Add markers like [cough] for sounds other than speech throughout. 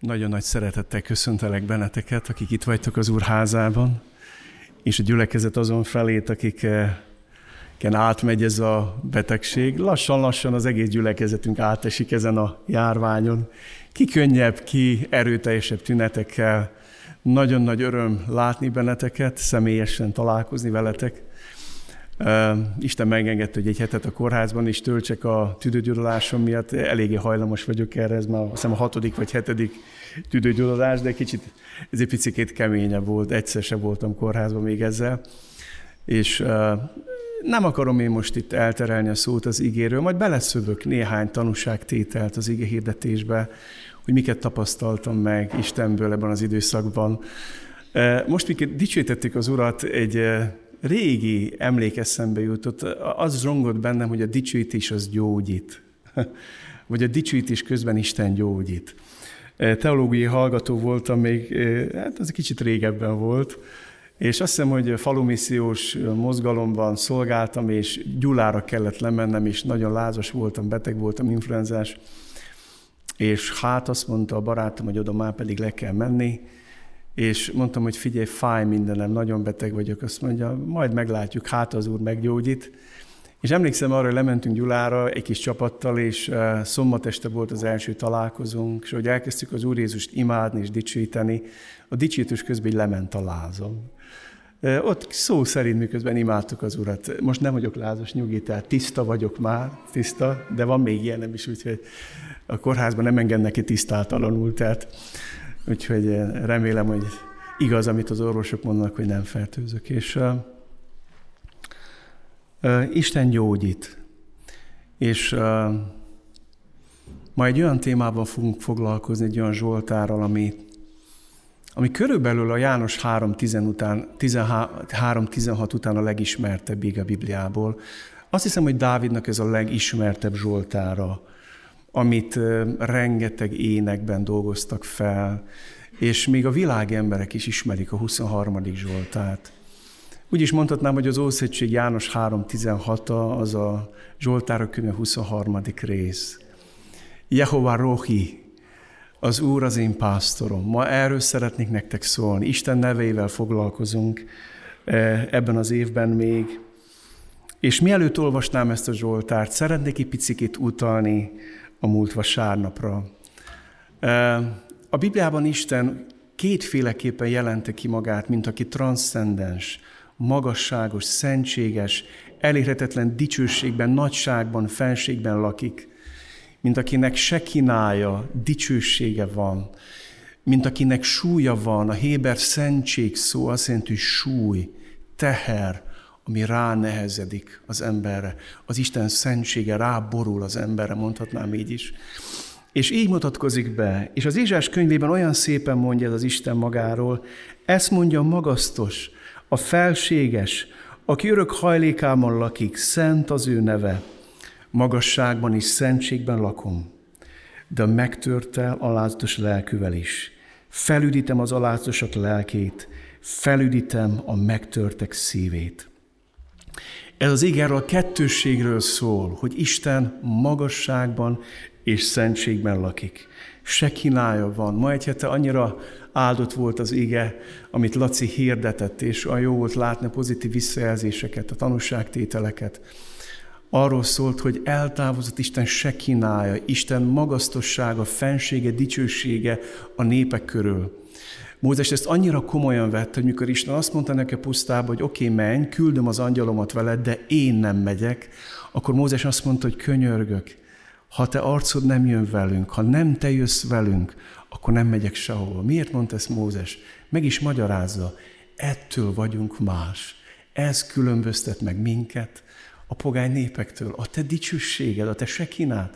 Nagyon nagy szeretettel köszöntelek benneteket, akik itt vagytok az Úr házában, és a gyülekezet azon felét, akiken átmegy ez a betegség. Lassan-lassan az egész gyülekezetünk átesik ezen a járványon. Ki könnyebb, ki erőteljesebb tünetekkel. Nagyon nagy öröm látni benneteket, személyesen találkozni veletek. Isten megengedte, hogy egy hetet a kórházban is töltsek a tüdőgyulladásom miatt. Eléggé hajlamos vagyok erre, ez már azt hiszem a hatodik vagy hetedik tüdőgyulladás, de kicsit ez egy picit keményebb volt, egyszer se voltam kórházban még ezzel. És nem akarom én most itt elterelni a szót az ígéről, majd beleszövök néhány tanúságtételt az ige hirdetésbe, hogy miket tapasztaltam meg Istenből ebben az időszakban. Most, mikor dicsőítettük az Urat, egy régi emlék eszembe jutott, az zsongott bennem, hogy a dicsőítés az gyógyít. [laughs] Vagy a dicsőítés közben Isten gyógyít. Teológiai hallgató voltam még, hát az egy kicsit régebben volt, és azt hiszem, hogy falumissziós mozgalomban szolgáltam, és Gyulára kellett lemennem, és nagyon lázas voltam, beteg voltam, influenzás, és hát azt mondta a barátom, hogy oda már pedig le kell menni, és mondtam, hogy figyelj, fáj mindenem, nagyon beteg vagyok. Azt mondja, majd meglátjuk, hát az úr meggyógyít. És emlékszem arra, hogy lementünk Gyulára egy kis csapattal, és uh, szombat este volt az első találkozónk, és hogy elkezdtük az Úr Jézust imádni és dicsőíteni, a dicsőítős közben lement a lázom. Uh, ott szó szerint miközben imádtuk az Urat. Most nem vagyok lázas, nyugi, tehát tiszta vagyok már, tiszta, de van még ilyenem is, úgyhogy a kórházban nem engednek ki tisztátalanul, tehát Úgyhogy eh, remélem, hogy igaz, amit az orvosok mondanak, hogy nem fertőzök. És uh, uh, Isten gyógyít. És uh, ma egy olyan témával fogunk foglalkozni, egy olyan Zsoltárral, ami, ami körülbelül a János 3.16 után, 3.16 után a legismertebb a Bibliából. Azt hiszem, hogy Dávidnak ez a legismertebb Zsoltára amit rengeteg énekben dolgoztak fel, és még a világ emberek is ismerik a 23. Zsoltát. Úgy is mondhatnám, hogy az Ószegység János 3.16 az a Zsoltárok könyve 23. rész. Jehova Rohi, az Úr az én pásztorom. Ma erről szeretnék nektek szólni. Isten nevével foglalkozunk ebben az évben még. És mielőtt olvasnám ezt a Zsoltárt, szeretnék egy picit utalni a múlt vasárnapra. A Bibliában Isten kétféleképpen jelente ki magát, mint aki transzcendens, magasságos, szentséges, elérhetetlen dicsőségben, nagyságban, fenségben lakik, mint akinek se kinája, dicsősége van, mint akinek súlya van, a Héber szentség szó azt jelenti, hogy súly, teher, ami ránehezedik az emberre. Az Isten szentsége ráborul az emberre, mondhatnám így is. És így mutatkozik be, és az Ézsás könyvében olyan szépen mondja ez az Isten magáról, ezt mondja a magasztos, a felséges, aki örök hajlékában lakik, szent az ő neve, magasságban és szentségben lakom, de megtörtel alázatos lelküvel is. Felüdítem az alázatosok lelkét, felüdítem a megtörtek szívét. Ez az íg a kettősségről szól, hogy Isten magasságban és szentségben lakik. Se kínálja van. Ma egy hete annyira áldott volt az ige, amit Laci hirdetett, és a jó volt látni pozitív visszajelzéseket, a tanúságtételeket. Arról szólt, hogy eltávozott Isten se kínálja, Isten magasztossága, fensége, dicsősége a népek körül. Mózes ezt annyira komolyan vett, hogy mikor Isten azt mondta neki a pusztába, hogy oké, okay, menj, küldöm az angyalomat veled, de én nem megyek, akkor Mózes azt mondta, hogy könyörgök, ha te arcod nem jön velünk, ha nem te jössz velünk, akkor nem megyek sehova. Miért mondta ezt Mózes? Meg is magyarázza, ettől vagyunk más. Ez különböztet meg minket a pogány népektől. A te dicsőséged, a te sekinád.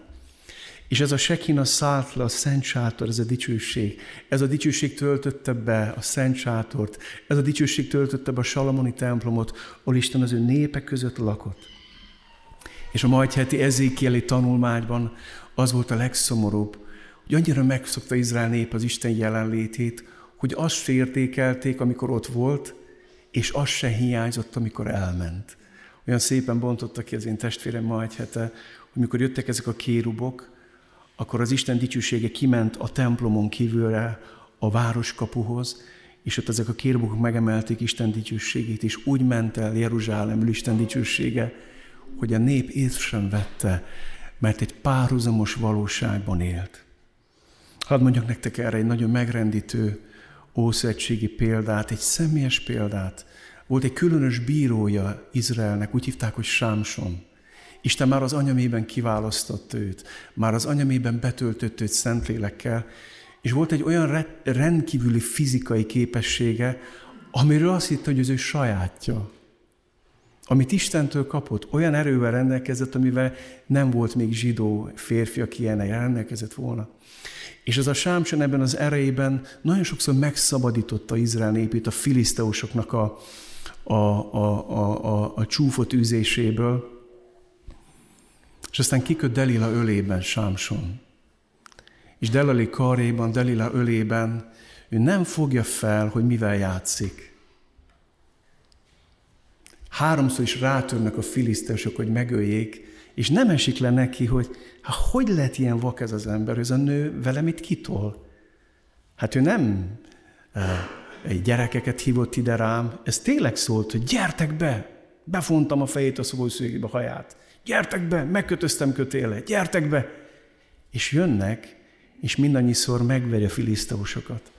És ez a Sekina szállt le a Szent Sátor, ez a dicsőség. Ez a dicsőség töltötte be a Szent Sátort, ez a dicsőség töltötte be a Salamoni templomot, ahol Isten az ő népek között lakott. És a majd heti ezékieli tanulmányban az volt a legszomorúbb, hogy annyira megszokta Izrael nép az Isten jelenlétét, hogy azt se értékelték, amikor ott volt, és az se hiányzott, amikor elment. Olyan szépen bontotta ki az én testvérem ma egy hete, hogy mikor jöttek ezek a kérubok, akkor az Isten dicsősége kiment a templomon kívülre, a városkapuhoz, és ott ezek a kérbuk megemelték Isten dicsőségét, és úgy ment el Jeruzsálemül Isten dicsősége, hogy a nép észre sem vette, mert egy párhuzamos valóságban élt. Hadd mondjak nektek erre egy nagyon megrendítő ószövetségi példát, egy személyes példát. Volt egy különös bírója Izraelnek, úgy hívták, hogy Sámson. Isten már az anyamében kiválasztott őt, már az anyamében betöltött őt Szentlélekkel, és volt egy olyan rendkívüli fizikai képessége, amiről azt hitte, hogy az ő sajátja. Amit Istentől kapott, olyan erővel rendelkezett, amivel nem volt még zsidó férfi, aki ilyen rendelkezett volna. És az a Sámson ebben az erejében nagyon sokszor megszabadította Izrael népét a filiszteusoknak a, a, a, a, a, a csúfot űzéséből, és aztán kiköt Delila ölében Sámson. És Delali karéban, Delila ölében ő nem fogja fel, hogy mivel játszik. Háromszor is rátörnek a filiszteusok, hogy megöljék, és nem esik le neki, hogy hát hogy lett ilyen vak ez az ember, ez a nő vele mit kitol? Hát ő nem uh, egy gyerekeket hívott ide rám, ez tényleg szólt, hogy gyertek be, befontam a fejét a szobószőgébe a haját, gyertek be, megkötöztem kötéle, gyertek be, és jönnek, és mindannyiszor megveri a filiszteusokat.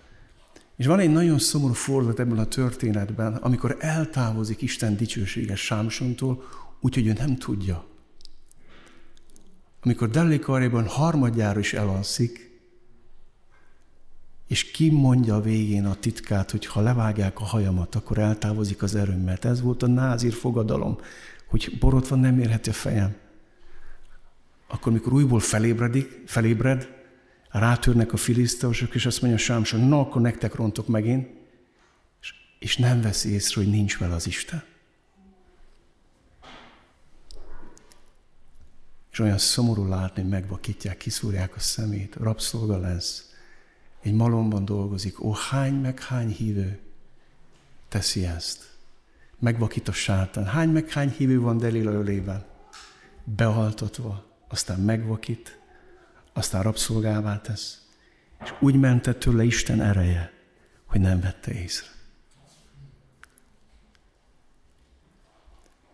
És van egy nagyon szomorú fordulat ebben a történetben, amikor eltávozik Isten dicsőséges Sámsontól, úgyhogy ő nem tudja. Amikor Delikaréban harmadjára is elalszik, és ki mondja a végén a titkát, hogy ha levágják a hajamat, akkor eltávozik az erőm, mert ez volt a názír fogadalom, hogy borotva nem érheti a fejem. Akkor, mikor újból felébredik, felébred, rátörnek a filiszteusok, és azt mondja Sámson, na, akkor nektek rontok megint, és, és nem veszi észre, hogy nincs vele az Isten. És olyan szomorú látni, hogy megvakítják, kiszúrják a szemét, rabszolga lesz, egy malomban dolgozik. Ó, hány meg hány hívő teszi ezt? Megvakít a sátán. Hány meg hány hívő van Delila ölében? Behaltatva, aztán megvakít, aztán rabszolgává tesz, és úgy mentett tőle Isten ereje, hogy nem vette észre.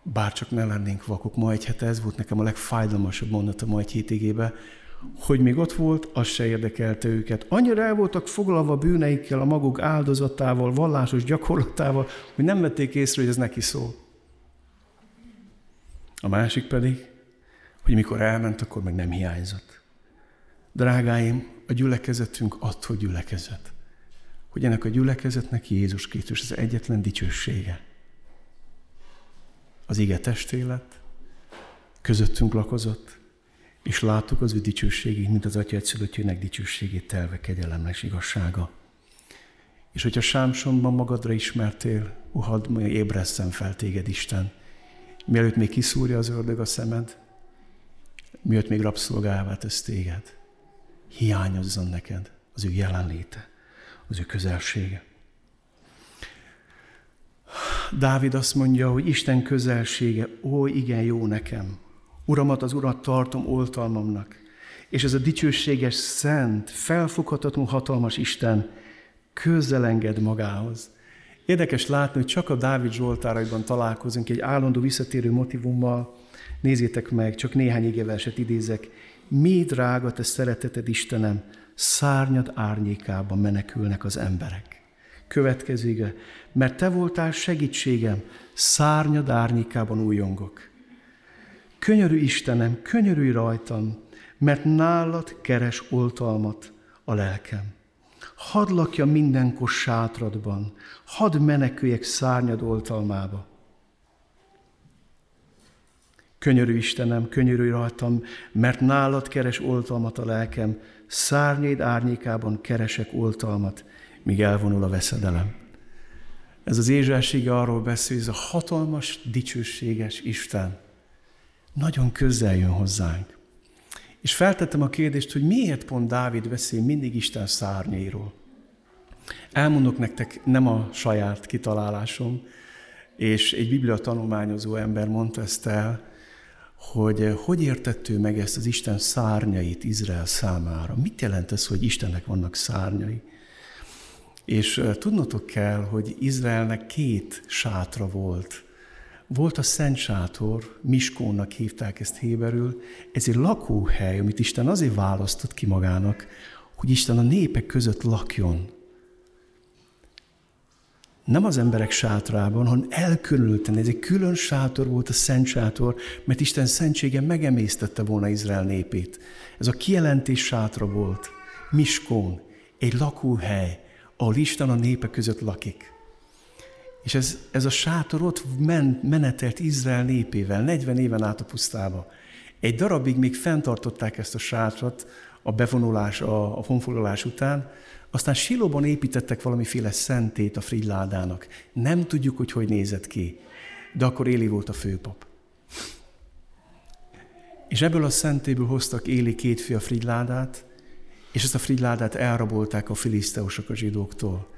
Bárcsak ne lennénk vakok. Ma egy hete ez volt nekem a legfájdalmasabb mondat a ma egy hétigébe, hogy még ott volt, az se érdekelte őket. Annyira el voltak foglalva bűneikkel, a maguk áldozatával, vallásos gyakorlatával, hogy nem vették észre, hogy ez neki szól. A másik pedig, hogy mikor elment, akkor meg nem hiányzott. Drágáim, a gyülekezetünk attól gyülekezet, hogy ennek a gyülekezetnek Jézus Krisztus az egyetlen dicsősége. Az ige testélet, közöttünk lakozott, és láttuk az ő dicsőségét, mint az Atya egyszülöttjének dicsőségét, telve kegyelemnek és igazsága. És hogyha Sámsonban magadra ismertél, mondja, ébresszen fel téged Isten, mielőtt még kiszúrja az ördög a szemed, mielőtt még rabszolgává tesz téged hiányozzon neked az ő jelenléte, az ő közelsége. Dávid azt mondja, hogy Isten közelsége, ó, igen jó nekem. Uramat, az Urat tartom oltalmamnak. És ez a dicsőséges, szent, felfoghatatlan, hatalmas Isten közel enged magához. Érdekes látni, hogy csak a Dávid Zsoltáraiban találkozunk egy állandó visszatérő motivummal. Nézzétek meg, csak néhány igéverset idézek. Mi drága te szereteted, Istenem, szárnyad árnyékában menekülnek az emberek. Következő mert te voltál segítségem, szárnyad árnyékában újongok. Könyörű Istenem, könyörülj rajtam, mert nálad keres oltalmat a lelkem. Hadd lakja mindenkor sátradban, hadd meneküljek szárnyad oltalmába. Könyörű Istenem, könyörülj rajtam, mert nálad keres oltalmat a lelkem, szárnyaid árnyékában keresek oltalmat, míg elvonul a veszedelem. Ez az ézselsége arról beszél, ez a hatalmas, dicsőséges Isten nagyon közel jön hozzánk. És feltettem a kérdést, hogy miért pont Dávid beszél mindig Isten szárnyairól. Elmondok nektek nem a saját kitalálásom, és egy biblia tanulmányozó ember mondta ezt el, hogy hogy értettő meg ezt az Isten szárnyait Izrael számára. Mit jelent ez, hogy Istennek vannak szárnyai? És tudnotok kell, hogy Izraelnek két sátra volt. Volt a Szent Sátor, Miskónak hívták ezt héberül, ez egy lakóhely, amit Isten azért választott ki magának, hogy Isten a népek között lakjon. Nem az emberek sátrában, hanem elkülönülten. Ez egy külön sátor volt a Szent Sátor, mert Isten szentsége megemésztette volna Izrael népét. Ez a kijelentés sátra volt. Miskón, egy lakóhely, ahol Isten a népek között lakik. És ez, ez a sátor ott men, menetelt Izrael népével, 40 éven át a pusztába. Egy darabig még fenntartották ezt a sátrat a bevonulás, a, a honfoglalás után, aztán Silóban építettek valamiféle szentét a frigyládának. Nem tudjuk, hogy hogy nézett ki, de akkor Éli volt a főpap. És ebből a szentéből hoztak Éli két fia frigyládát, és ezt a frigyládát elrabolták a filiszteusok a zsidóktól.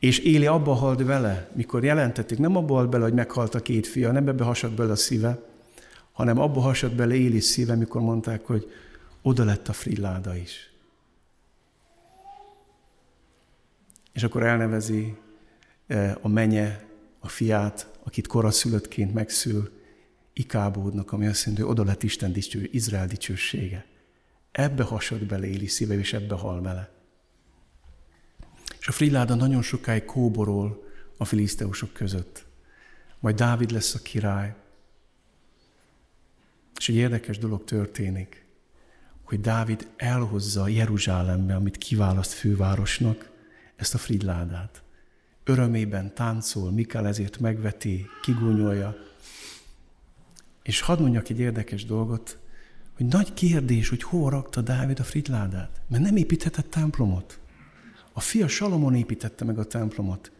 És Éli abba halt vele, mikor jelentették, nem abba halt bele, hogy meghalt a két fia, nem ebbe hasadt bele a szíve, hanem abba hasadt bele Éli szíve, mikor mondták, hogy oda lett a frilláda is. És akkor elnevezi e, a menye a fiát, akit koraszülöttként megszül, Ikábódnak, ami azt jelenti, hogy oda lett Isten dicső, Izrael dicsősége. Ebbe hasad bele Éli szíve, és ebbe hal vele. És a Friláda nagyon sokáig kóborol a filiszteusok között. Majd Dávid lesz a király. És egy érdekes dolog történik, hogy Dávid elhozza Jeruzsálembe, amit kiválaszt fővárosnak, ezt a Fridládát. Örömében táncol, Mikál ezért megveti, kigúnyolja. És hadd mondjak egy érdekes dolgot, hogy nagy kérdés, hogy hova rakta Dávid a Fridládát, mert nem építhetett templomot. A fia Salomon építette meg a templomot.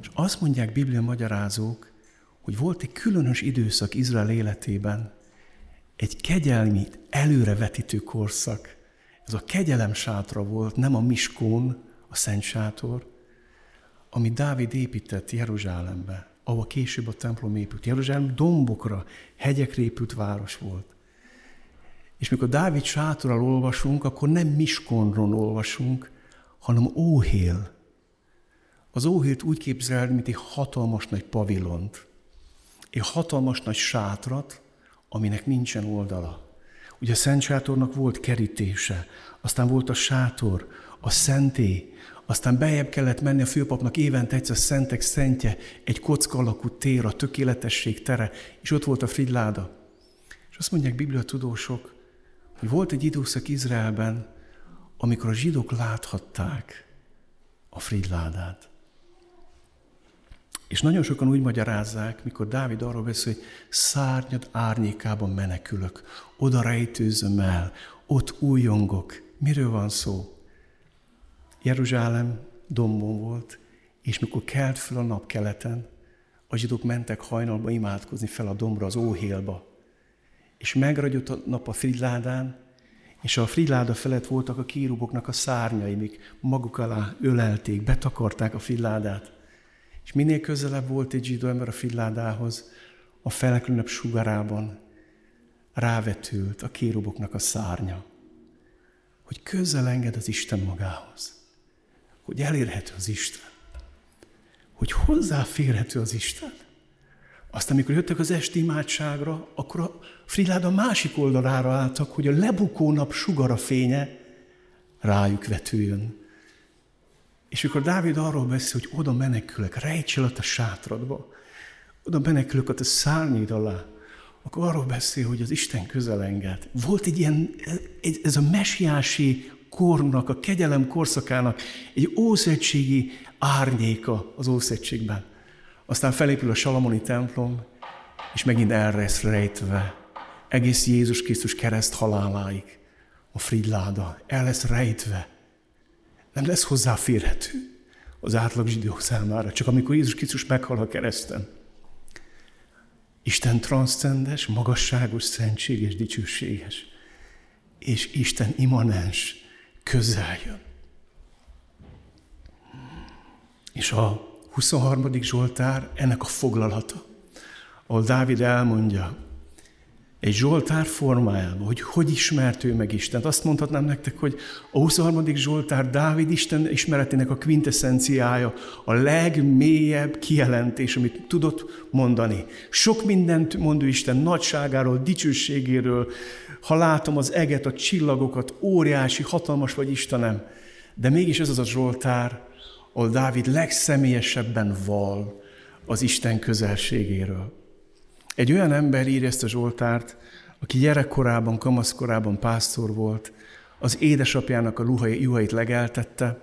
És azt mondják Biblia magyarázók, hogy volt egy különös időszak Izrael életében, egy kegyelmi, előrevetítő korszak. Ez a kegyelem sátra volt, nem a Miskón, a Szent Sátor, ami Dávid épített Jeruzsálembe, ahol később a templom épült. Jeruzsálem dombokra, hegyekre épült város volt. És mikor Dávid sátorral olvasunk, akkor nem Miskonról olvasunk, hanem óhél. Az óhélt úgy képzel, mint egy hatalmas nagy pavilont, egy hatalmas nagy sátrat, aminek nincsen oldala. Ugye a Szent Sátornak volt kerítése, aztán volt a sátor, a szenté, aztán bejebb kellett menni a főpapnak évente egyszer szentek szentje, egy kocka alakú tér, a tökéletesség tere, és ott volt a frigyláda. És azt mondják Biblia tudósok, hogy volt egy időszak Izraelben, amikor a zsidók láthatták a frigyládát. És nagyon sokan úgy magyarázzák, mikor Dávid arról beszél, hogy szárnyad árnyékában menekülök, oda rejtőzöm el, ott újongok. Miről van szó? Jeruzsálem dombon volt, és mikor kelt fel a nap keleten, a zsidók mentek hajnalba imádkozni fel a dombra, az óhélba. És megragyott a nap a frigyládán, és a friláda felett voltak a kíruboknak a szárnyai, mik maguk alá ölelték, betakarták a frilládát. És minél közelebb volt egy zsidó ember a frilládához, a felkülönebb sugarában rávetült a kéruboknak a szárnya, hogy közel enged az Isten magához, hogy elérhető az Isten, hogy hozzáférhető az Isten. Aztán, amikor jöttek az esti imádságra, akkor a Friláda másik oldalára álltak, hogy a lebukó nap sugara fénye rájuk vetüljön. És mikor Dávid arról beszél, hogy oda menekülök, rejts el a sátradba, oda menekülök a te szárnyid alá, akkor arról beszél, hogy az Isten közel enged. Volt egy ilyen, ez a mesiási kornak, a kegyelem korszakának egy ószegységi árnyéka az Ószegységben. Aztán felépül a Salamoni templom, és megint erre lesz rejtve. Egész Jézus Krisztus kereszt haláláig. A fridláda el lesz rejtve. Nem lesz hozzáférhető az átlag zsidók számára, csak amikor Jézus Krisztus meghal a kereszten. Isten transzcendes, magasságos, szentséges, dicsőséges. És Isten immanens, közel jön. És a 23. Zsoltár ennek a foglalata, ahol Dávid elmondja, egy Zsoltár formájában, hogy hogy ismert ő meg Istent. Azt mondhatnám nektek, hogy a 23. Zsoltár Dávid Isten ismeretének a quintessenciája, a legmélyebb kijelentés, amit tudott mondani. Sok mindent mond ő Isten nagyságáról, dicsőségéről, ha látom az eget, a csillagokat, óriási, hatalmas vagy Istenem. De mégis ez az a Zsoltár, ahol Dávid legszemélyesebben val az Isten közelségéről. Egy olyan ember írja ezt a Zsoltárt, aki gyerekkorában, kamaszkorában pásztor volt, az édesapjának a juhait legeltette,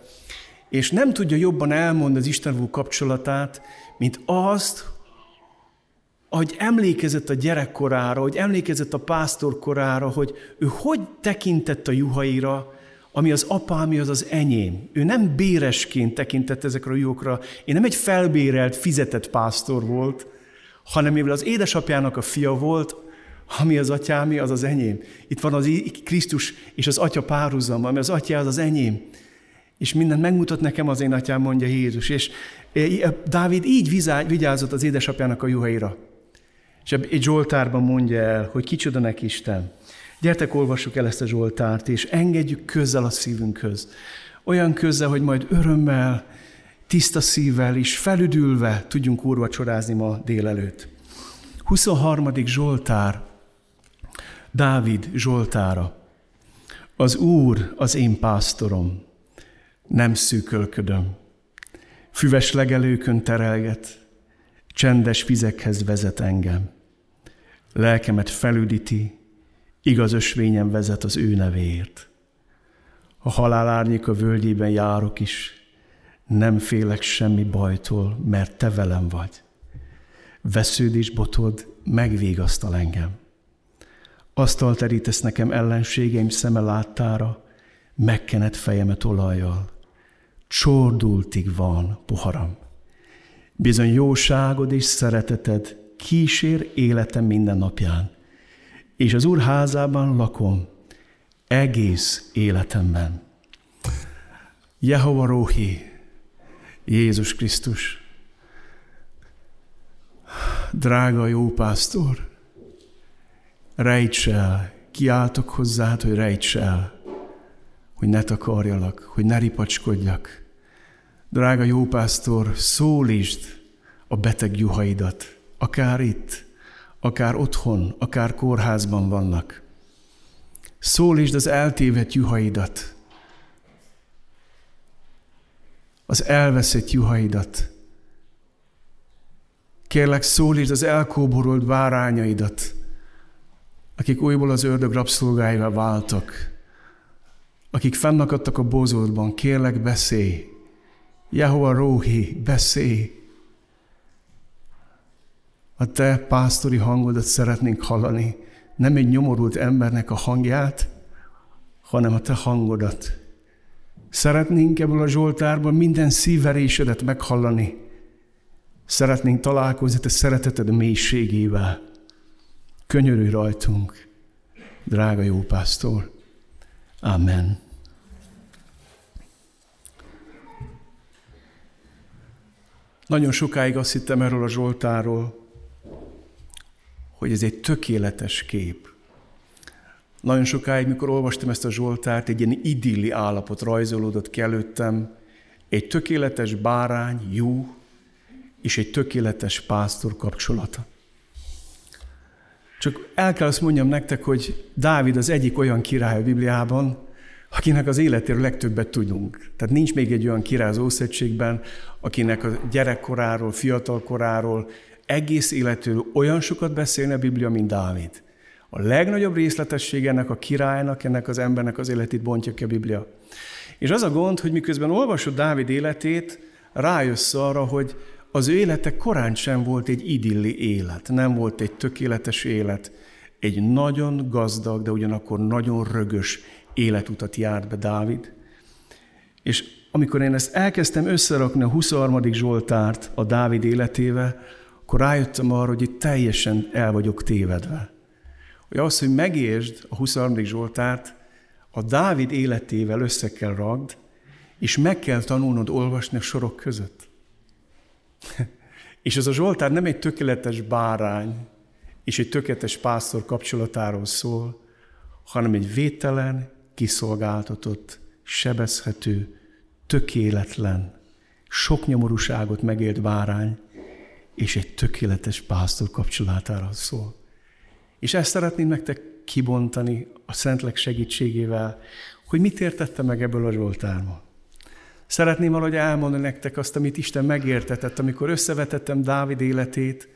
és nem tudja jobban elmondani az Istenvú kapcsolatát, mint azt, hogy emlékezett a gyerekkorára, hogy emlékezett a pásztorkorára, hogy ő hogy tekintett a juhaira, ami az apámi, az az enyém. Ő nem béresként tekintett ezekre a juhokra, én nem egy felbérelt, fizetett pásztor volt, hanem mivel az édesapjának a fia volt, ami az atyámi, az az enyém. Itt van az Krisztus és az atya párhuzam, ami az atya az az enyém. És mindent megmutat nekem az én atyám, mondja Jézus. És e, Dávid így vigyázott az édesapjának a juhaira. És egy Zsoltárban mondja el, hogy kicsoda neki Isten. Gyertek, olvassuk el ezt a Zsoltárt, és engedjük közel a szívünkhöz. Olyan közel, hogy majd örömmel, tiszta szívvel és felüdülve tudjunk úrvacsorázni ma délelőtt. 23. Zsoltár, Dávid Zsoltára. Az Úr az én pásztorom, nem szűkölködöm. Füves legelőkön terelget, csendes vizekhez vezet engem. Lelkemet felüdíti, igaz ösvényen vezet az ő nevéért. A halál a völgyében járok is, nem félek semmi bajtól, mert te velem vagy. Vesződés botod megvégasztal engem. Asztal terítesz nekem ellenségeim szeme láttára, megkenet fejemet olajjal. Csordultig van poharam. Bizony jóságod és szereteted kísér életem minden napján, és az Úr házában lakom egész életemben. Jehova Róhi, Jézus Krisztus. Drága jó pásztor, rejts el, kiáltok hozzád, hogy rejts el, hogy ne takarjalak, hogy ne ripacskodjak. Drága jó pásztor, szólítsd a beteg juhaidat, akár itt, akár otthon, akár kórházban vannak. Szólítsd az eltévedt juhaidat, az elveszett juhaidat. Kérlek, szólítsd az elkóborolt bárányaidat, akik újból az ördög rabszolgáivá váltak, akik fennakadtak a bozótban, kérlek, beszélj. Jehova Róhi, beszélj. A te pásztori hangodat szeretnénk hallani, nem egy nyomorult embernek a hangját, hanem a te hangodat. Szeretnénk ebből a Zsoltárból minden szívverésedet meghallani. Szeretnénk találkozni te szereteted mélységével. Könyörülj rajtunk, drága jó pásztor. Amen. Nagyon sokáig azt hittem erről a Zsoltáról, hogy ez egy tökéletes kép. Nagyon sokáig, mikor olvastam ezt a Zsoltárt, egy ilyen idilli állapot rajzolódott ki előttem, egy tökéletes bárány, jó, és egy tökéletes pásztor kapcsolata. Csak el kell azt mondjam nektek, hogy Dávid az egyik olyan király a Bibliában, akinek az életéről legtöbbet tudunk. Tehát nincs még egy olyan király az Ószegységben, akinek a gyerekkoráról, fiatalkoráról, egész életéről olyan sokat beszélne a Biblia, mint Dávid. A legnagyobb részletesség ennek a királynak, ennek az embernek az életét bontja ki a Biblia. És az a gond, hogy miközben olvasod Dávid életét, rájössz arra, hogy az ő élete korán sem volt egy idilli élet, nem volt egy tökéletes élet, egy nagyon gazdag, de ugyanakkor nagyon rögös életutat járt be Dávid. És amikor én ezt elkezdtem összerakni a 23. Zsoltárt a Dávid életével, akkor rájöttem arra, hogy itt teljesen el vagyok tévedve hogy az, hogy megértsd a 23. Zsoltárt, a Dávid életével össze kell ragd, és meg kell tanulnod olvasni a sorok között. [laughs] és ez a Zsoltár nem egy tökéletes bárány, és egy tökéletes pásztor kapcsolatáról szól, hanem egy vételen, kiszolgáltatott, sebezhető, tökéletlen, sok nyomorúságot megélt bárány, és egy tökéletes pásztor kapcsolatáról szól. És ezt szeretném nektek kibontani a Szentlek segítségével, hogy mit értette meg ebből a Zsoltárból. Szeretném valahogy elmondani nektek azt, amit Isten megértetett, amikor összevetettem Dávid életét,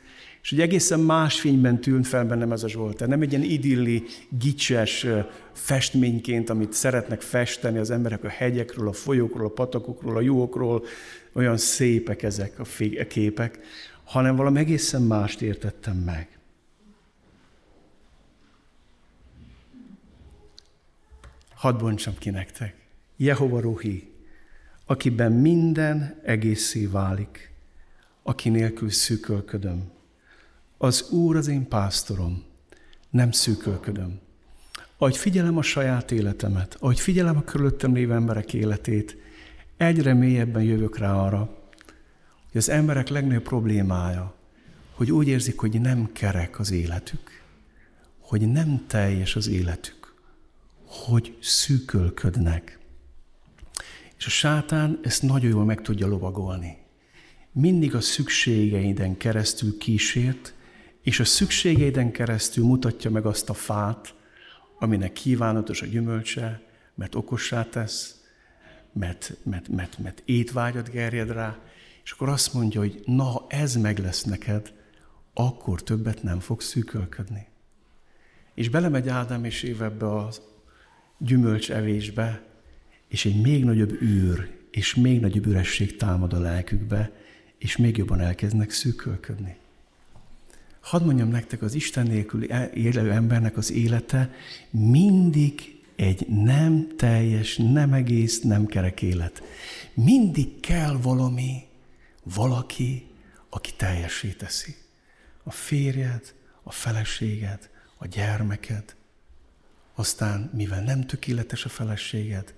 és hogy egészen más fényben tűnt fel bennem ez a Zsoltár. Nem egy ilyen idilli, gicses festményként, amit szeretnek festeni az emberek a hegyekről, a folyókról, a patakokról, a juhokról, olyan szépek ezek a képek, hanem valami egészen mást értettem meg. Hadd bontsam ki nektek. Jehova Ruhi, akiben minden egészé válik, aki nélkül szűkölködöm. Az Úr az én pásztorom, nem szűkölködöm. Ahogy figyelem a saját életemet, ahogy figyelem a körülöttem lévő emberek életét, egyre mélyebben jövök rá arra, hogy az emberek legnagyobb problémája, hogy úgy érzik, hogy nem kerek az életük, hogy nem teljes az életük, hogy szűkölködnek. És a sátán ezt nagyon jól meg tudja lovagolni. Mindig a szükségeiden keresztül kísért, és a szükségeiden keresztül mutatja meg azt a fát, aminek kívánatos a gyümölcse, mert okossá tesz, mert, mert, mert, mert étvágyat gerjed rá, és akkor azt mondja, hogy na, ez meg lesz neked, akkor többet nem fog szűkölködni. És belemegy Ádám és Év ebbe a gyümölcsevésbe, és egy még nagyobb űr, és még nagyobb üresség támad a lelkükbe, és még jobban elkezdnek szűkölködni. Hadd mondjam nektek, az Isten nélküli e- élő embernek az élete mindig egy nem teljes, nem egész, nem kerek élet. Mindig kell valami, valaki, aki teljesé teszi. A férjed, a feleséged, a gyermeked. Aztán, mivel nem tökéletes a feleséged,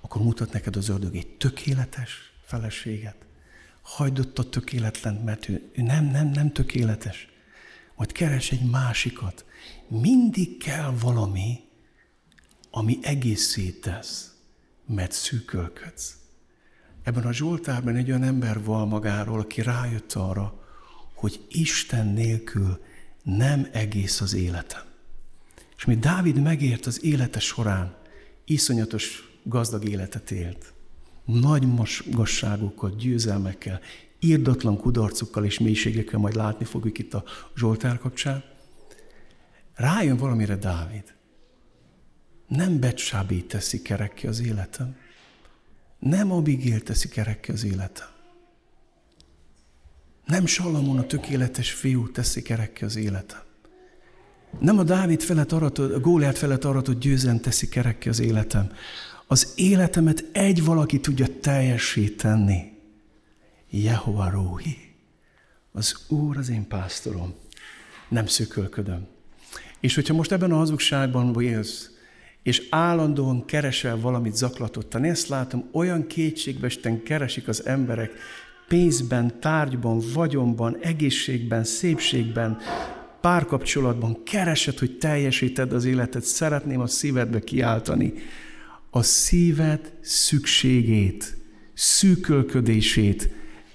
akkor mutat neked az ördög egy tökéletes feleséget. Hagyd ott a tökéletlen, mert ő, ő nem, nem, nem tökéletes. Majd keres egy másikat. Mindig kell valami, ami egészé tesz, mert szűkölködsz. Ebben a Zsoltárban egy olyan ember val magáról, aki rájött arra, hogy Isten nélkül nem egész az életem. És mi Dávid megért az élete során, iszonyatos gazdag életet élt. Nagy magasságokkal, győzelmekkel, írdatlan kudarcokkal és mélységekkel majd látni fogjuk itt a Zsoltár kapcsán. Rájön valamire Dávid. Nem Betsábé teszi kerekki az életem. Nem Abigél teszi kerekki az életem. Nem Salamon a tökéletes fiú teszi kerekki az életem. Nem a Dávid felett aratott, a Góliát felett aratott győzelem teszi kerekki az életem. Az életemet egy valaki tudja teljesíteni. Jehova Róhi. Az Úr az én pásztorom. Nem szökölködöm. És hogyha most ebben a hazugságban élsz, és állandóan keresel valamit zaklatottani, ezt látom, olyan kétségbesten keresik az emberek pénzben, tárgyban, vagyonban, egészségben, szépségben, párkapcsolatban, keresed, hogy teljesíted az életet, szeretném a szívedbe kiáltani. A szíved szükségét, szűkölködését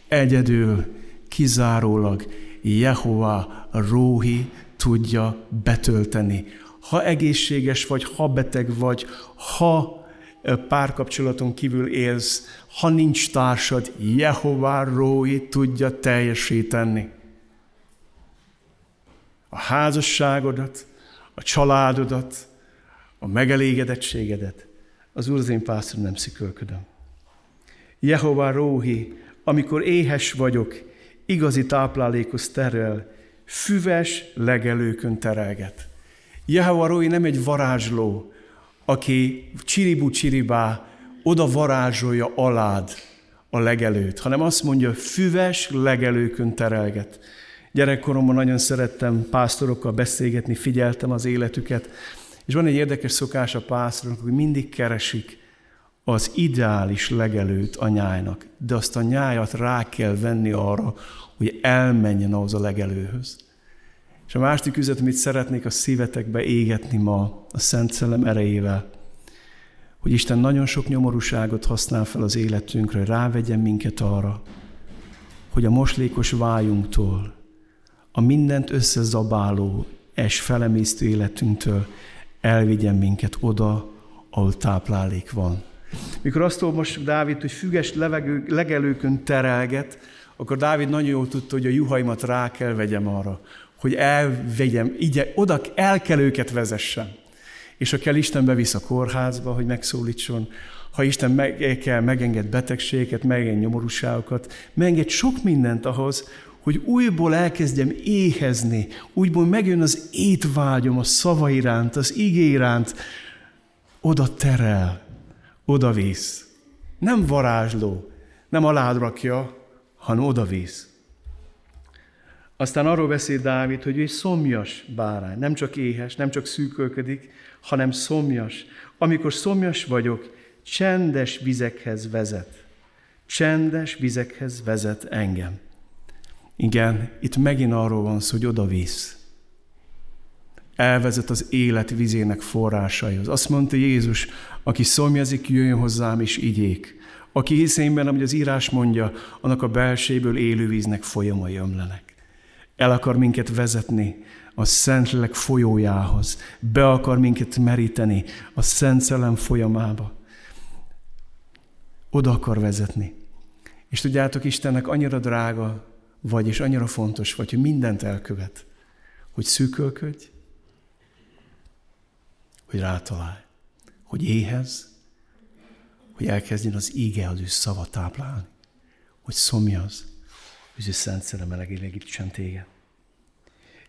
egyedül, kizárólag Jehova Róhi tudja betölteni. Ha egészséges vagy, ha beteg vagy, ha párkapcsolaton kívül élsz, ha nincs társad, Jehova Róhi tudja teljesíteni. A házasságodat, a családodat, a megelégedettségedet. Az Úr az én pásztor nem szikölködöm. Jehova Róhi amikor éhes vagyok, igazi táplálékos terel, füves legelőkön terelget. Jehova Rói nem egy varázsló, aki csiribu csiribá oda varázsolja alád a legelőt, hanem azt mondja, füves legelőkön terelget. Gyerekkoromban nagyon szerettem pásztorokkal beszélgetni, figyeltem az életüket, és van egy érdekes szokás a pásztorok, hogy mindig keresik az ideális legelőt a de azt a nyájat rá kell venni arra, hogy elmenjen ahhoz a legelőhöz. És a másik üzlet, amit szeretnék a szívetekbe égetni ma a Szent Szellem erejével, hogy Isten nagyon sok nyomorúságot használ fel az életünkre, rávegyen minket arra, hogy a moslékos vájunktól, a mindent összezabáló, es felemésztő életünktől elvigyen minket oda, ahol táplálék van. Mikor azt most Dávid, hogy füges levegő, legelőkön terelget, akkor Dávid nagyon jól tudta, hogy a juhaimat rá kell vegyem arra, hogy elvegyem, így oda el kell őket vezessem. És ha kell, Isten bevisz a kórházba, hogy megszólítson, ha Isten meg, kell, megenged betegséget, megenged nyomorúságokat, megenged sok mindent ahhoz, hogy újból elkezdjem éhezni, újból megjön az étvágyom a szava iránt, az igé iránt, oda terel, oda visz. Nem varázsló, nem alád rakja, hanem oda visz. Aztán arról beszél Dávid, hogy ő egy szomjas bárány, nem csak éhes, nem csak szűkölködik, hanem szomjas. Amikor szomjas vagyok, csendes vizekhez vezet. Csendes vizekhez vezet engem. Igen, itt megint arról van szó, hogy oda visz. Elvezet az élet vizének forrásaihoz. Azt mondta Jézus, aki szomjazik, jöjjön hozzám és igyék. Aki hisz énben, amit az írás mondja, annak a belséből élő víznek folyamai ömlenek. El akar minket vezetni a Szentlélek folyójához. Be akar minket meríteni a Szent Szellem folyamába. Oda akar vezetni. És tudjátok, Istennek annyira drága vagy, és annyira fontos vagy, hogy mindent elkövet, hogy szűkölködj, hogy rátalálj, hogy éhez, hogy elkezdjen az íge az ő szava táplálni, hogy szomjaz, hogy ő szent szere melegélegítsen téged.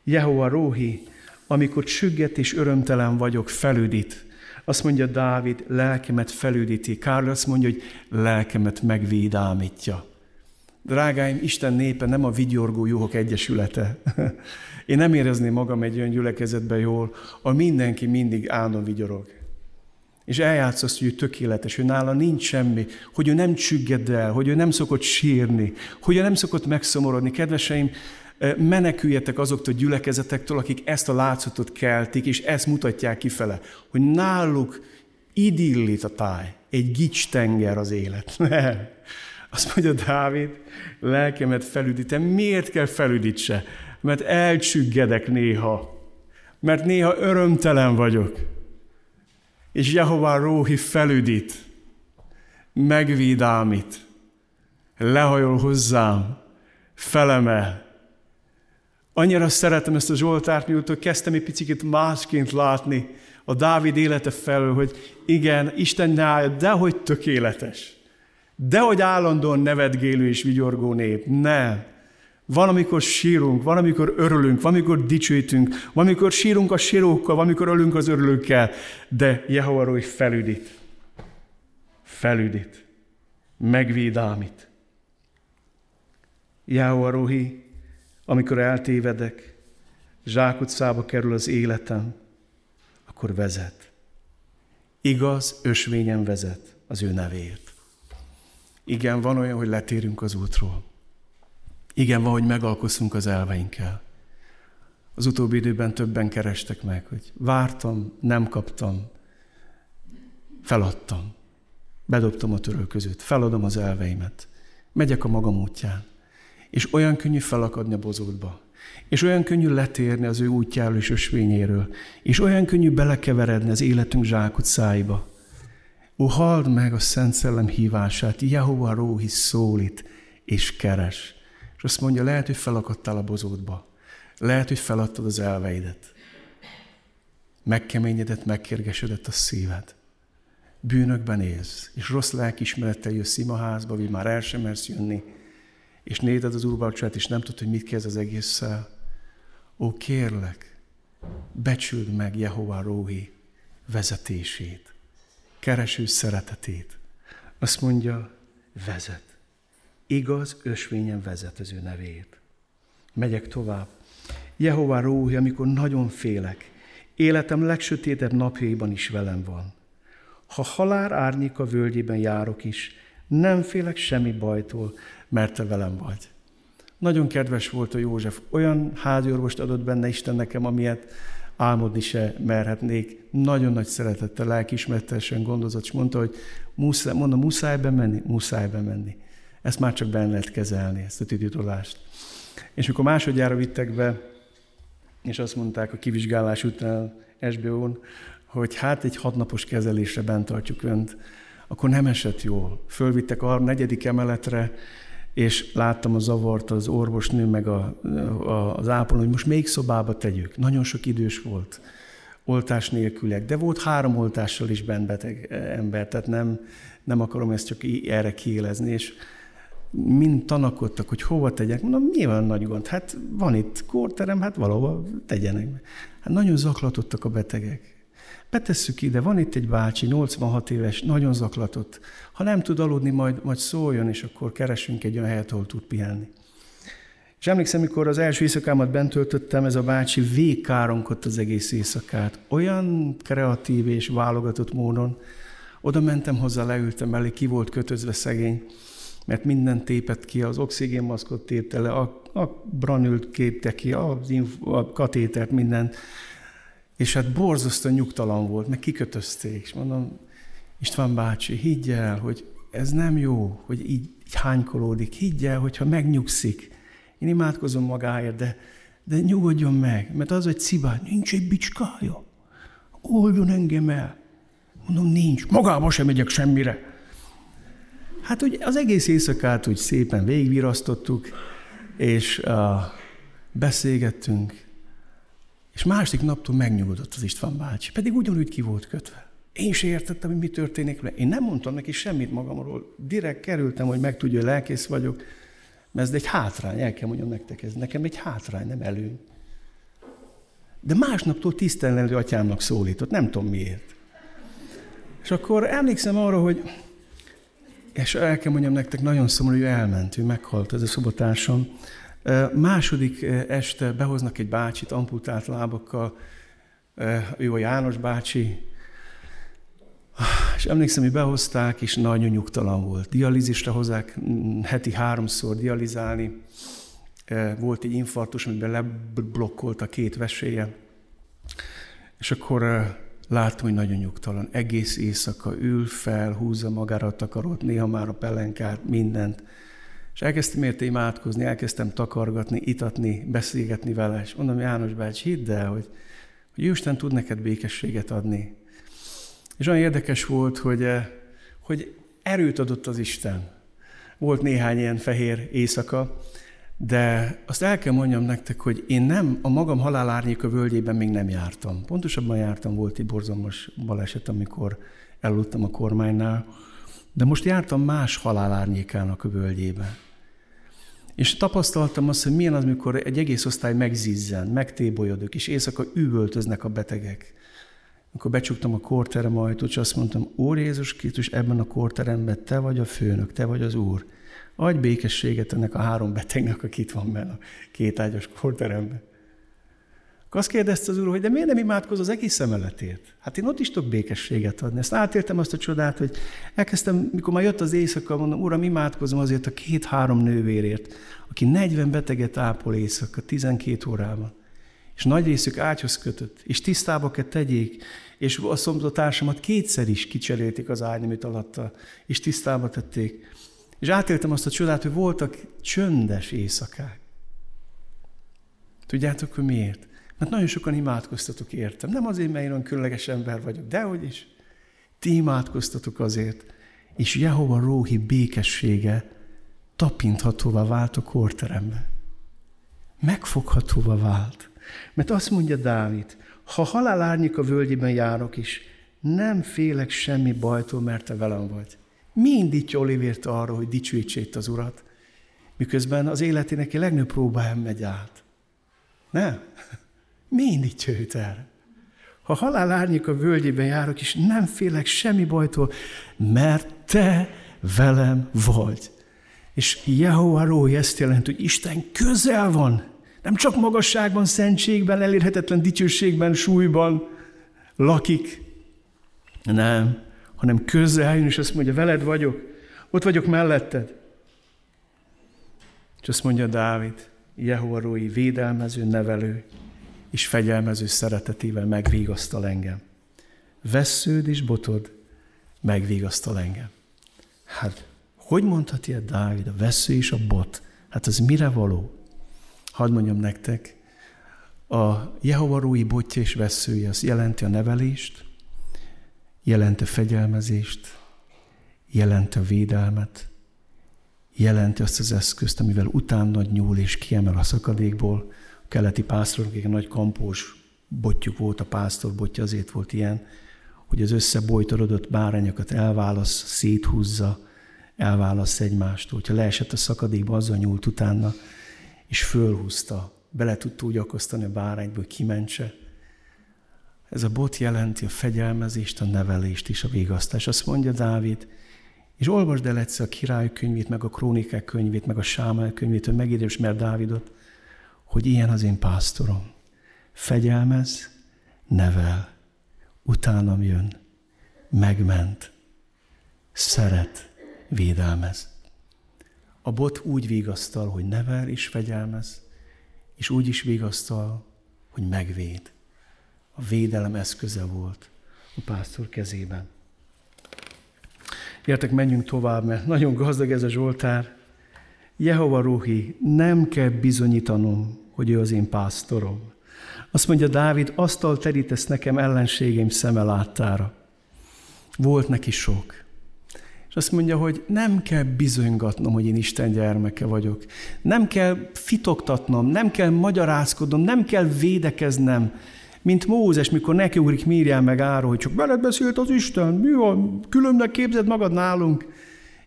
Jehova Róhi, amikor csügget és örömtelen vagyok, felüdít. Azt mondja Dávid, lelkemet felüdíti. Kárl azt mondja, hogy lelkemet megvédámítja. Drágáim, Isten népe nem a vigyorgó juhok egyesülete. [laughs] Én nem érezném magam egy olyan gyülekezetben jól, a mindenki mindig állandóan vigyorog. És eljátsz azt, hogy ő tökéletes, hogy nála nincs semmi, hogy ő nem csügged el, hogy ő nem szokott sírni, hogy ő nem szokott megszomorodni. Kedveseim, meneküljetek azoktól a gyülekezetektől, akik ezt a látszatot keltik, és ezt mutatják kifele, hogy náluk idillit a táj, egy gics tenger az élet. [laughs] Nem. Azt mondja Dávid, lelkemet felüdítem. Miért kell felüdítse? Mert elcsüggedek néha. Mert néha örömtelen vagyok. És Jehová Róhi felüdít, megvidámít, lehajol hozzám, felemel, Annyira szeretem ezt a Zsoltárt, mióta kezdtem egy picit másként látni a Dávid élete felől, hogy igen, Isten nája, dehogy tökéletes. Dehogy állandóan nevetgélő és vigyorgó nép. Nem. Van, amikor sírunk, van, amikor örülünk, van, amikor dicsőítünk, van, amikor sírunk a sírókkal, van, amikor ölünk az örülőkkel, de Jehova Rói felüdít. Felüdít. Megvédámít. Jehova Róhi amikor eltévedek, zsákutcába kerül az életem, akkor vezet. Igaz, ösvényen vezet az ő nevért. Igen, van olyan, hogy letérünk az útról. Igen, van, hogy megalkoszunk az elveinkkel. Az utóbbi időben többen kerestek meg, hogy vártam, nem kaptam, feladtam. Bedobtam a törölközőt, feladom az elveimet. Megyek a magam útján. És olyan könnyű felakadni a bozótba. És olyan könnyű letérni az ő útjáról és ösvényéről. És olyan könnyű belekeveredni az életünk zsákutcáiba. Ó, halld meg a Szent Szellem hívását, Jehova Róhi szólít és keres. És azt mondja, lehet, hogy felakadtál a bozótba. Lehet, hogy feladtad az elveidet. Megkeményedett, megkérgesedett a szíved. Bűnökben élsz, és rossz lelkismerettel jössz imaházba, vagy már el sem mersz jönni, és nézed az úrvacsorát, és nem tudod, hogy mit kezd az egésszel, ó, kérlek, becsüld meg Jehová Róhi vezetését, kereső szeretetét. Azt mondja, vezet. Igaz, ösvényen vezet az ő nevét. Megyek tovább. Jehová Róhi, amikor nagyon félek, életem legsötétebb napjaiban is velem van. Ha halál a völgyében járok is, nem félek semmi bajtól, mert te velem vagy. Nagyon kedves volt a József. Olyan háziorvost adott benne Isten nekem, amilyet álmodni se merhetnék. Nagyon nagy szeretettel, lelkismertesen gondozott, és mondta, hogy muszáj, mondta, muszáj bemenni, muszáj bemenni. Ezt már csak benne lehet kezelni, ezt a tititolást. És mikor másodjára vittek be, és azt mondták a kivizsgálás után SBO-n, hogy hát egy hatnapos kezelésre bent tartjuk önt, akkor nem esett jól. Fölvittek a negyedik emeletre, és láttam a zavart az orvosnő, meg a, a, az ápoló, hogy most még szobába tegyük. Nagyon sok idős volt, oltás nélkülek, de volt három oltással is bent beteg ember, tehát nem, nem akarom ezt csak erre kiélezni, és mind tanakodtak, hogy hova tegyek. Mondom, mi van nagy gond? Hát van itt kórterem, hát valahol tegyenek. Hát nagyon zaklatottak a betegek. Betesszük ide, van itt egy bácsi, 86 éves, nagyon zaklatott. Ha nem tud aludni, majd, majd szóljon, és akkor keresünk egy olyan helyet, ahol tud pihenni. És emlékszem, mikor az első éjszakámat bent töltöttem, ez a bácsi végkáronkodott az egész éjszakát. Olyan kreatív és válogatott módon. Oda mentem hozzá, leültem elé, ki volt kötözve szegény, mert minden tépett ki, az oxigénmaszkot tépte le, a, a branült képte ki, a, a katétert, mindent. És hát borzasztóan nyugtalan volt, meg kikötözték. És mondom, István bácsi, higgy el, hogy ez nem jó, hogy így, így hánykolódik. Higgy el, hogyha megnyugszik. Én imádkozom magáért, de, de nyugodjon meg, mert az, hogy cibál, nincs egy bicskája. Oldjon engem el. Mondom, nincs. Magába sem megyek semmire. Hát úgy az egész éjszakát úgy szépen végigvirasztottuk, és uh, beszélgettünk, és másik naptól megnyugodott az István bácsi, pedig ugyanúgy ki volt kötve. Én se értettem, hogy mi történik vele. Én nem mondtam neki semmit magamról. Direkt kerültem, hogy megtudja, hogy lelkész vagyok, mert ez egy hátrány, el kell mondjam nektek, ez nekem egy hátrány, nem előny. De másnaptól tisztelenlő atyámnak szólított, nem tudom miért. És akkor emlékszem arra, hogy, és el kell mondjam nektek, nagyon szomorú, hogy elment, ő meghalt, ez a szobatársam. Második este behoznak egy bácsit amputált lábakkal, ő a János bácsi, és emlékszem, hogy behozták, és nagyon nyugtalan volt. Dialízisre hozzák mm, heti háromszor dializálni. Volt egy infarktus, amiben leblokkolt a két veséje. És akkor láttam, hogy nagyon nyugtalan. Egész éjszaka ül fel, húzza magára a takarót, néha már a pelenkát, mindent. És elkezdtem érte imádkozni, elkezdtem takargatni, itatni, beszélgetni vele, és mondom, János bácsi, hidd el, hogy, hogy Isten tud neked békességet adni. És olyan érdekes volt, hogy, eh, hogy erőt adott az Isten. Volt néhány ilyen fehér éjszaka, de azt el kell mondjam nektek, hogy én nem, a magam halálárnyéka völgyében még nem jártam. Pontosabban jártam, volt egy borzalmas baleset, amikor eludtam a kormánynál, de most jártam más halálárnyékának a völgyébe. És tapasztaltam azt, hogy milyen az, mikor egy egész osztály megzizzen, megtébolyodok, és éjszaka üvöltöznek a betegek. Akkor becsuktam a kórterem ajtót, és azt mondtam, Úr Jézus Krisztus, ebben a kórteremben te vagy a főnök, te vagy az Úr. Adj békességet ennek a három betegnek, aki itt van benne a kétágyas kórteremben. Akkor azt kérdezte az úr, hogy de miért nem imádkoz az egész emeletért? Hát én ott is tudok békességet adni. Ezt átéltem azt a csodát, hogy elkezdtem, mikor már jött az éjszaka, mondom, uram, imádkozom azért a két-három nővérért, aki 40 beteget ápol éjszaka, 12 órában. És nagy részük ágyhoz kötött, és tisztába kell tegyék, és a szomszédtársamat kétszer is kicserélték az ágyneműt alatta, és tisztába tették. És átéltem azt a csodát, hogy voltak csöndes éjszakák. Tudjátok, hogy miért? Mert nagyon sokan imádkoztatok értem. Nem azért, mert én olyan különleges ember vagyok, de hogy is. Ti imádkoztatok azért, és Jehova Róhi békessége tapinthatóvá vált a kórterembe. Megfoghatóvá vált. Mert azt mondja Dávid, ha halál a völgyében járok is, nem félek semmi bajtól, mert te velem vagy. Mi indítja Olivért arra, hogy dicsőítsék az Urat, miközben az életének a legnagyobb próbáján megy át? Nem? Mi indítja őt erre? Ha halál árnyék a völgyében járok, és nem félek semmi bajtól, mert te velem vagy. És Jehova Rói ezt jelent, hogy Isten közel van. Nem csak magasságban, szentségben, elérhetetlen dicsőségben, súlyban lakik. Nem, hanem közel jön, és azt mondja, veled vagyok, ott vagyok melletted. És azt mondja Dávid, Jehova Rói védelmező, nevelő és fegyelmező szeretetével megvégasztal engem. Vessződ és botod megvégasztal engem. Hát, hogy mondhat ilyet Dávid, a vesző és a bot? Hát az mire való? Hadd mondjam nektek, a Jehova Rói botja és veszője, az jelenti a nevelést, jelenti a fegyelmezést, jelenti a védelmet, jelenti azt az eszközt, amivel utána nyúl és kiemel a szakadékból. A keleti pásztorok, egy nagy kampós botjuk volt, a pásztor botja azért volt ilyen, hogy az összebolytorodott bárányokat elválasz, széthúzza, elválasz egymást. Hogyha leesett a szakadékba, azzal nyúlt utána, és fölhúzta, bele tudta úgy akasztani a bárányba, hogy kimentse. Ez a bot jelenti a fegyelmezést, a nevelést és a végasztást. Azt mondja Dávid, és olvasd el egyszer a király könyvét, meg a krónikák könyvét, meg a sámel könyvét, hogy megírjam mert Dávidot, hogy ilyen az én pásztorom. Fegyelmez, nevel, utánam jön, megment, szeret, védelmez. A bot úgy vigasztal, hogy nevel és fegyelmez, és úgy is vigasztal, hogy megvéd. A védelem eszköze volt a pásztor kezében. Gyertek, menjünk tovább, mert nagyon gazdag ez a Zsoltár. Jehova Ruhi, nem kell bizonyítanom, hogy ő az én pásztorom. Azt mondja Dávid, asztal terítesz nekem ellenségeim szeme láttára. Volt neki sok. És azt mondja, hogy nem kell bizonygatnom, hogy én Isten gyermeke vagyok. Nem kell fitoktatnom, nem kell magyarázkodnom, nem kell védekeznem, mint Mózes, mikor neki ugrik Mírján meg Áról, hogy csak veled beszélt az Isten, mi van, különnek képzed magad nálunk.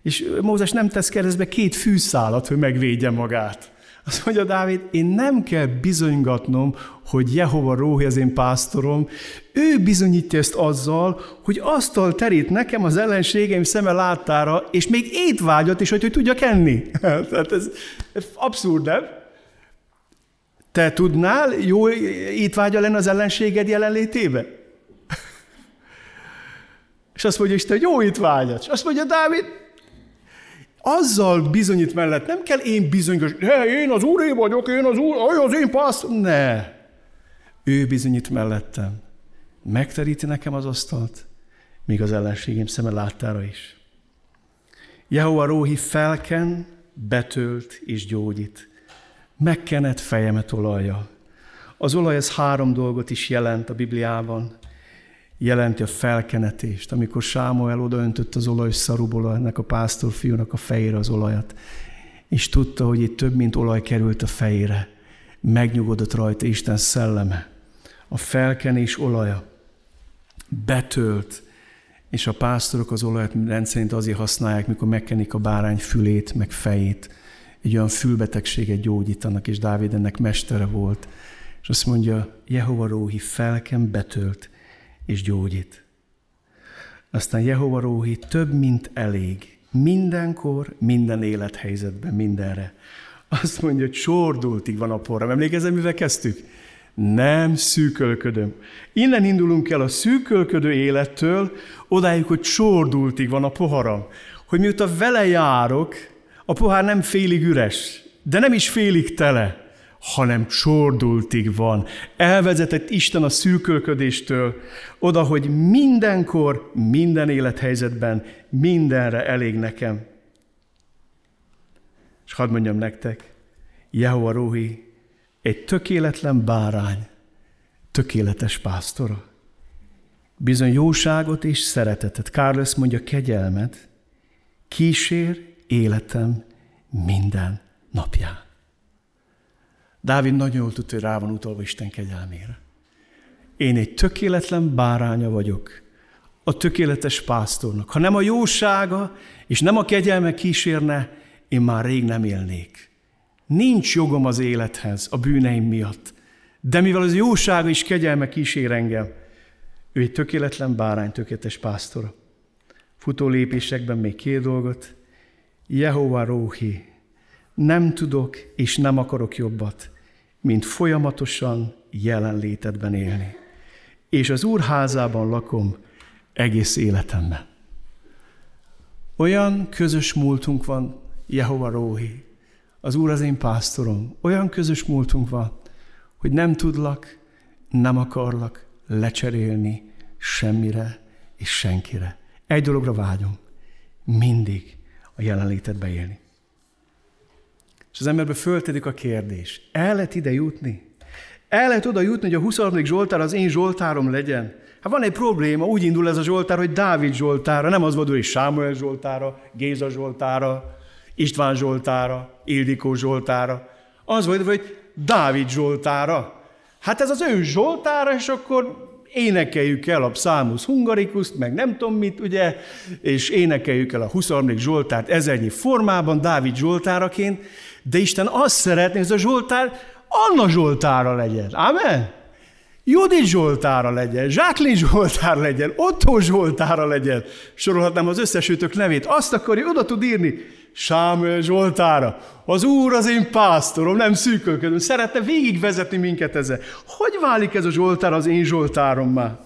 És Mózes nem tesz keresztbe két fűszálat, hogy megvédje magát. Azt mondja Dávid, én nem kell bizonygatnom, hogy Jehova Róhi az én pásztorom. Ő bizonyítja ezt azzal, hogy asztal terít nekem az ellenségeim szeme láttára, és még étvágyat is, hogy, hogy tudjak enni. [laughs] Tehát ez abszurd, nem? Te tudnál jó étvágya lenne az ellenséged jelenlétébe? És azt mondja Isten, hogy jó étvágyat. És azt mondja Dávid, azzal bizonyít mellett, nem kell én bizonyos, he, én az úré vagyok, én az úr, az én pásztor. Ne. Ő bizonyít mellettem. Megteríti nekem az asztalt, míg az ellenségem szeme láttára is. Jehova Róhi felken, betölt és gyógyít megkenett fejemet olajja. Az olaj ez három dolgot is jelent a Bibliában. Jelenti a felkenetést, amikor Sámuel odaöntött az olaj szaruból ennek a pásztorfiúnak a fejére az olajat, és tudta, hogy itt több, mint olaj került a fejére. Megnyugodott rajta Isten szelleme. A felkenés olaja betölt, és a pásztorok az olajat rendszerint azért használják, mikor megkenik a bárány fülét, meg fejét, egy olyan fülbetegséget gyógyítanak, és Dávid ennek mestere volt. És azt mondja, Jehova Róhi felkem betölt és gyógyít. Aztán Jehova Róhi több, mint elég. Mindenkor, minden élethelyzetben, mindenre. Azt mondja, hogy sordultig van a porram. Emlékezem, mivel kezdtük? Nem szűkölködöm. Innen indulunk el a szűkölködő élettől, odáig, hogy sordultig van a poharam. Hogy mióta vele járok, a pohár nem félig üres, de nem is félig tele, hanem csordultig van. Elvezetett Isten a szűkölködéstől oda, hogy mindenkor, minden élethelyzetben, mindenre elég nekem. És hadd mondjam nektek, Jehova Róhi egy tökéletlen bárány, tökéletes pásztora. Bizony jóságot és szeretetet, Carlos mondja kegyelmet, kísér életem minden napján. Dávid nagyon jól tudta, hogy rá van utalva Isten kegyelmére. Én egy tökéletlen báránya vagyok, a tökéletes pásztornak. Ha nem a jósága és nem a kegyelme kísérne, én már rég nem élnék. Nincs jogom az élethez a bűneim miatt. De mivel az jósága és kegyelme kísér engem, ő egy tökéletlen bárány, tökéletes pásztora. Futó lépésekben még két dolgot. Jehova Róhi, nem tudok és nem akarok jobbat, mint folyamatosan jelenlétedben élni. És az Úr házában lakom egész életemben. Olyan közös múltunk van Jehova Róhi, Az Úr az én pásztorom. Olyan közös múltunk van, hogy nem tudlak, nem akarlak lecserélni semmire és senkire. Egy dologra vágyom, mindig a jelenlétedbe élni. És az emberbe föltedik a kérdés, el lehet ide jutni? El lehet oda jutni, hogy a 23. Zsoltár az én Zsoltárom legyen? Hát van egy probléma, úgy indul ez a Zsoltár, hogy Dávid Zsoltára, nem az volt, hogy Sámuel Zsoltára, Géza Zsoltára, István Zsoltára, Ildikó Zsoltára. Az volt, hogy Dávid Zsoltára. Hát ez az ő Zsoltára, és akkor énekeljük el a Psalmus Hungarikuszt, meg nem tudom mit, ugye, és énekeljük el a 23. Zsoltárt ezernyi formában, Dávid Zsoltáraként, de Isten azt szeretné, hogy ez a Zsoltár Anna Zsoltára legyen. Amen? Judit Zsoltára legyen, Zsáklin Zsoltár legyen, Otto Zsoltára legyen. Sorolhatnám az összes őtök nevét. Azt akarja, oda tud írni. Sámuel Zsoltára. Az Úr az én pásztorom, nem szűkölködöm. Szeretne végigvezetni minket ezzel. Hogy válik ez a Zsoltár az én Zsoltárom már?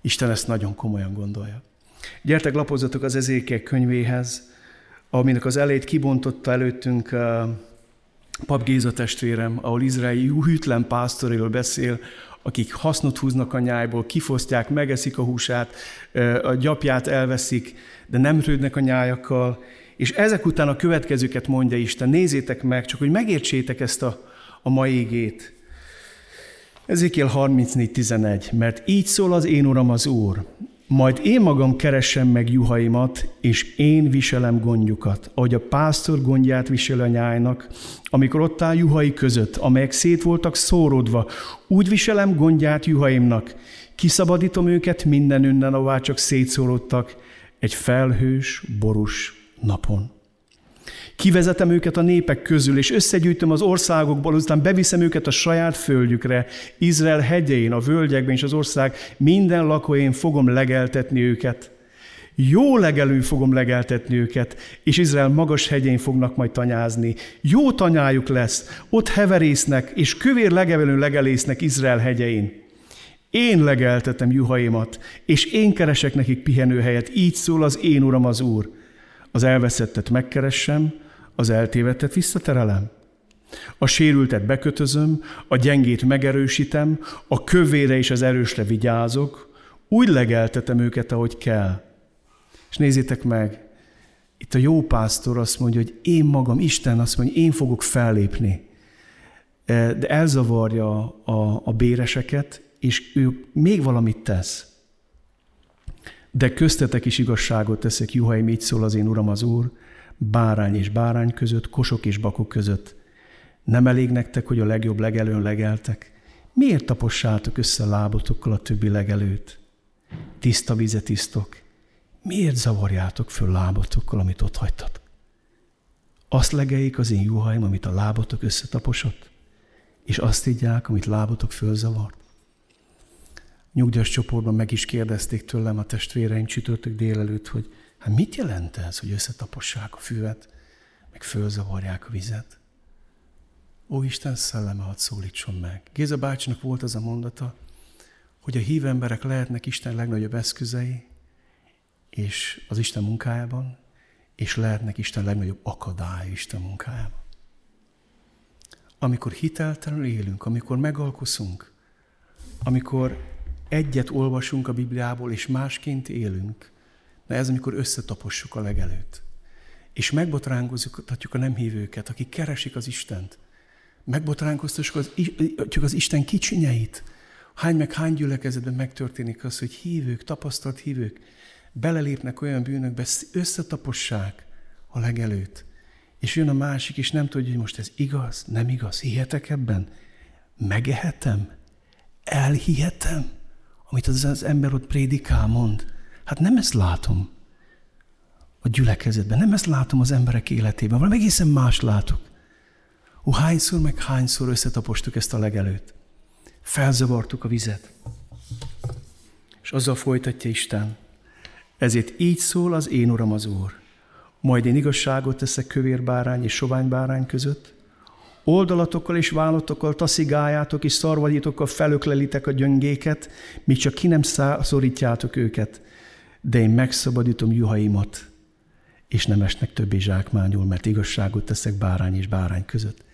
Isten ezt nagyon komolyan gondolja. Gyertek, lapozzatok az ezékek könyvéhez, aminek az elejét kibontotta előttünk uh, Pap Géza testvérem, ahol izraeli hűtlen pásztoréről beszél, akik hasznot húznak a nyájból, kifosztják, megeszik a húsát, a gyapját elveszik, de nem rődnek a nyájakkal, és ezek után a következőket mondja Isten, nézzétek meg, csak hogy megértsétek ezt a, a mai égét. Ezékiel 34.11, mert így szól az én Uram az Úr, majd én magam keresem meg juhaimat, és én viselem gondjukat, ahogy a pásztor gondját visel a nyájnak, amikor ott áll juhai között, amelyek szét voltak szórodva, úgy viselem gondját juhaimnak, kiszabadítom őket minden önnen, ahová csak szétszórodtak, egy felhős, borús napon. Kivezetem őket a népek közül, és összegyűjtöm az országokból, aztán beviszem őket a saját földjükre, Izrael hegyein, a völgyekben és az ország minden lakóén fogom legeltetni őket. Jó legelő fogom legeltetni őket, és Izrael magas hegyén fognak majd tanyázni. Jó tanyájuk lesz, ott heverésznek, és kövér legevelő legelésznek Izrael hegyein. Én legeltetem juhaimat, és én keresek nekik pihenőhelyet, így szól az én uram az Úr. Az elveszettet megkeressem, az eltévedet visszaterelem. A sérültet bekötözöm, a gyengét megerősítem, a kövére és az erősre vigyázok, úgy legeltetem őket, ahogy kell. És nézzétek meg, itt a jó pásztor azt mondja, hogy én magam, Isten azt mondja, én fogok fellépni. E, de elzavarja a, a béreseket, és ő még valamit tesz. De köztetek is igazságot teszek, juhaim, így szól az én Uram az Úr, bárány és bárány között, kosok és bakok között. Nem elég nektek, hogy a legjobb legelőn legeltek? Miért tapossátok össze lábotokkal a többi legelőt? Tiszta vizet isztok. Miért zavarjátok föl lábotokkal, amit ott hagytatok? Azt legeljék az én juhaim, amit a lábotok összetaposott, és azt idják, amit lábotok fölzavart. Nyugdíjas csoportban meg is kérdezték tőlem a testvéreim csütörtök délelőtt, hogy Hát mit jelent ez, hogy összetapossák a füvet, meg fölzavarják a vizet? Ó, Isten szelleme, hadd szólítson meg. Géza bácsinak volt az a mondata, hogy a hív emberek lehetnek Isten legnagyobb eszközei, és az Isten munkájában, és lehetnek Isten legnagyobb akadály Isten munkájában. Amikor hiteltelenül élünk, amikor megalkuszunk, amikor egyet olvasunk a Bibliából, és másként élünk, de ez, amikor összetapossuk a legelőt. És megbotránkoztatjuk a nem hívőket, akik keresik az Istent. Megbotránkoztatjuk az, az Isten kicsinyeit. Hány meg hány gyülekezetben megtörténik az, hogy hívők, tapasztalt hívők belelépnek olyan bűnökbe, összetapossák a legelőt. És jön a másik, és nem tudja, hogy most ez igaz, nem igaz, hihetek ebben? Megehetem? Elhihetem? Amit az, az ember ott prédikál, mond. Hát nem ezt látom a gyülekezetben, nem ezt látom az emberek életében, valami egészen más látok. Ó, hányszor meg hányszor összetapostuk ezt a legelőt. Felzavartuk a vizet. És azzal folytatja Isten. Ezért így szól az én Uram az Úr. Majd én igazságot teszek kövér bárány és sovány bárány között, oldalatokkal és vállatokkal taszigáljátok és szarvadítokkal felöklelitek a gyöngéket, míg csak ki nem szorítjátok őket, de én megszabadítom juhaimat. és nem esnek többé zsákmányul, mert igazságot teszek bárány és bárány között.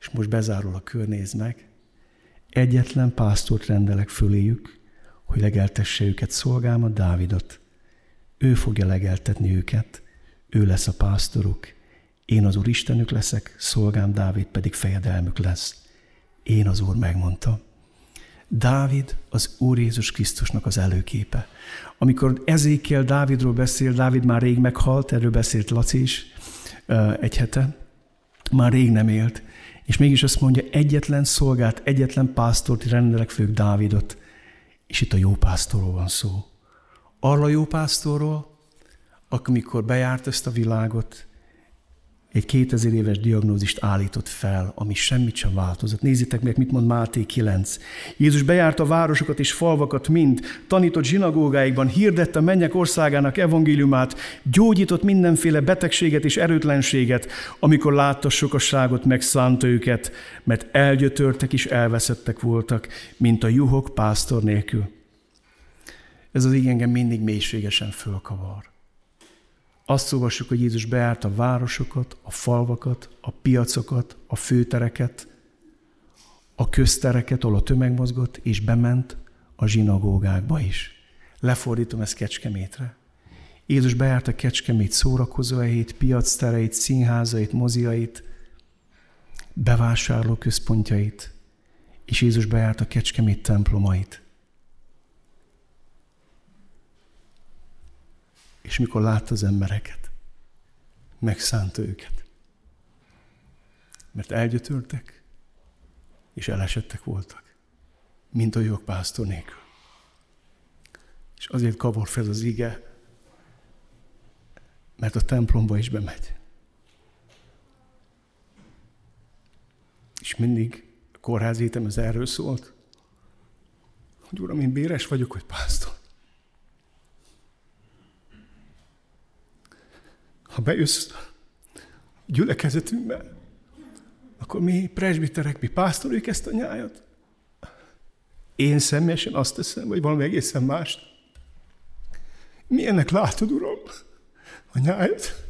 És most bezárul a kör, nézd meg. Egyetlen pásztort rendelek föléjük, hogy legeltesse őket szolgámat, Dávidot. Ő fogja legeltetni őket, ő lesz a pásztoruk, én az Úr Istenük leszek, szolgám Dávid pedig fejedelmük lesz. Én az Úr megmondta. Dávid az Úr Jézus Krisztusnak az előképe. Amikor Ezékiel Dávidról beszél, Dávid már rég meghalt, erről beszélt Laci is egy hete, már rég nem élt, és mégis azt mondja, egyetlen szolgát, egyetlen pásztort rendelek fők Dávidot, és itt a jó pásztorról van szó. Arra a jó pásztorról, amikor bejárt ezt a világot, egy 2000 éves diagnózist állított fel, ami semmit sem változott. Nézzétek meg, mit mond Máté 9. Jézus bejárta városokat és falvakat mind, tanított zsinagógáikban, hirdette mennyek országának evangéliumát, gyógyított mindenféle betegséget és erőtlenséget, amikor látta sokasságot, megszánta őket, mert elgyötörtek és elveszettek voltak, mint a juhok pásztor nélkül. Ez az így engem mindig mélységesen fölkavar. Azt olvassuk, hogy Jézus beállt a városokat, a falvakat, a piacokat, a főtereket, a köztereket, ahol a tömeg mozgott, és bement a zsinagógákba is. Lefordítom ezt Kecskemétre. Jézus bejárt a Kecskemét szórakozóhelyét, piactereit, színházait, moziait, bevásárló központjait, és Jézus bejárt a Kecskemét templomait. És mikor látta az embereket, megszánta őket. Mert elgyötörtek, és elesettek voltak, mint a jogpásztor nélkül. És azért kavar fel az ige, mert a templomba is bemegy. És mindig a kórházi ez erről szólt, hogy Uram, én béres vagyok, hogy pásztor. Ha bejössz gyülekezetünkbe, akkor mi presbiterek, mi pásztorjuk ezt a nyájat. Én személyesen azt teszem, vagy valami egészen mást. Milyennek látod, Uram, a nyájat?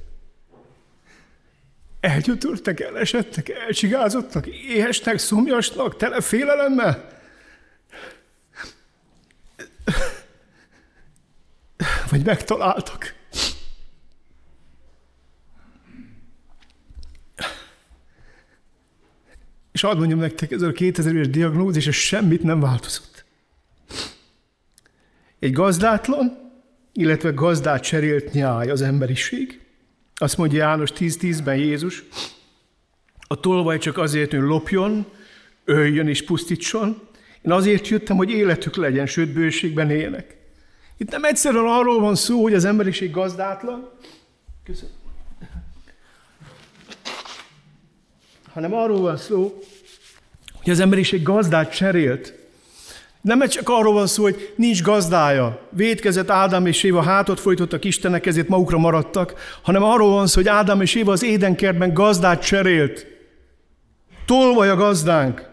Elgyötörtek, elesettek, elcsigázottak, éhesnek, szomjasnak, tele félelemmel. Vagy megtaláltak. És hadd mondjam nektek, ez a 2000 éves diagnózis, és semmit nem változott. Egy gazdátlan, illetve gazdát cserélt nyáj az emberiség. Azt mondja János 10.10-ben Jézus, a tolvaj csak azért, hogy lopjon, öljön és pusztítson. Én azért jöttem, hogy életük legyen, sőt bőségben éljenek. Itt nem egyszerűen arról van szó, hogy az emberiség gazdátlan, Köszönöm. Hanem arról van szó, hogy az emberiség gazdát cserélt. Nem csak arról van szó, hogy nincs gazdája. Védkezett Ádám és Éva, hátot folytottak Istenek, ezért magukra maradtak, hanem arról van szó, hogy Ádám és Éva az édenkertben gazdát cserélt. Tolvaj a gazdánk.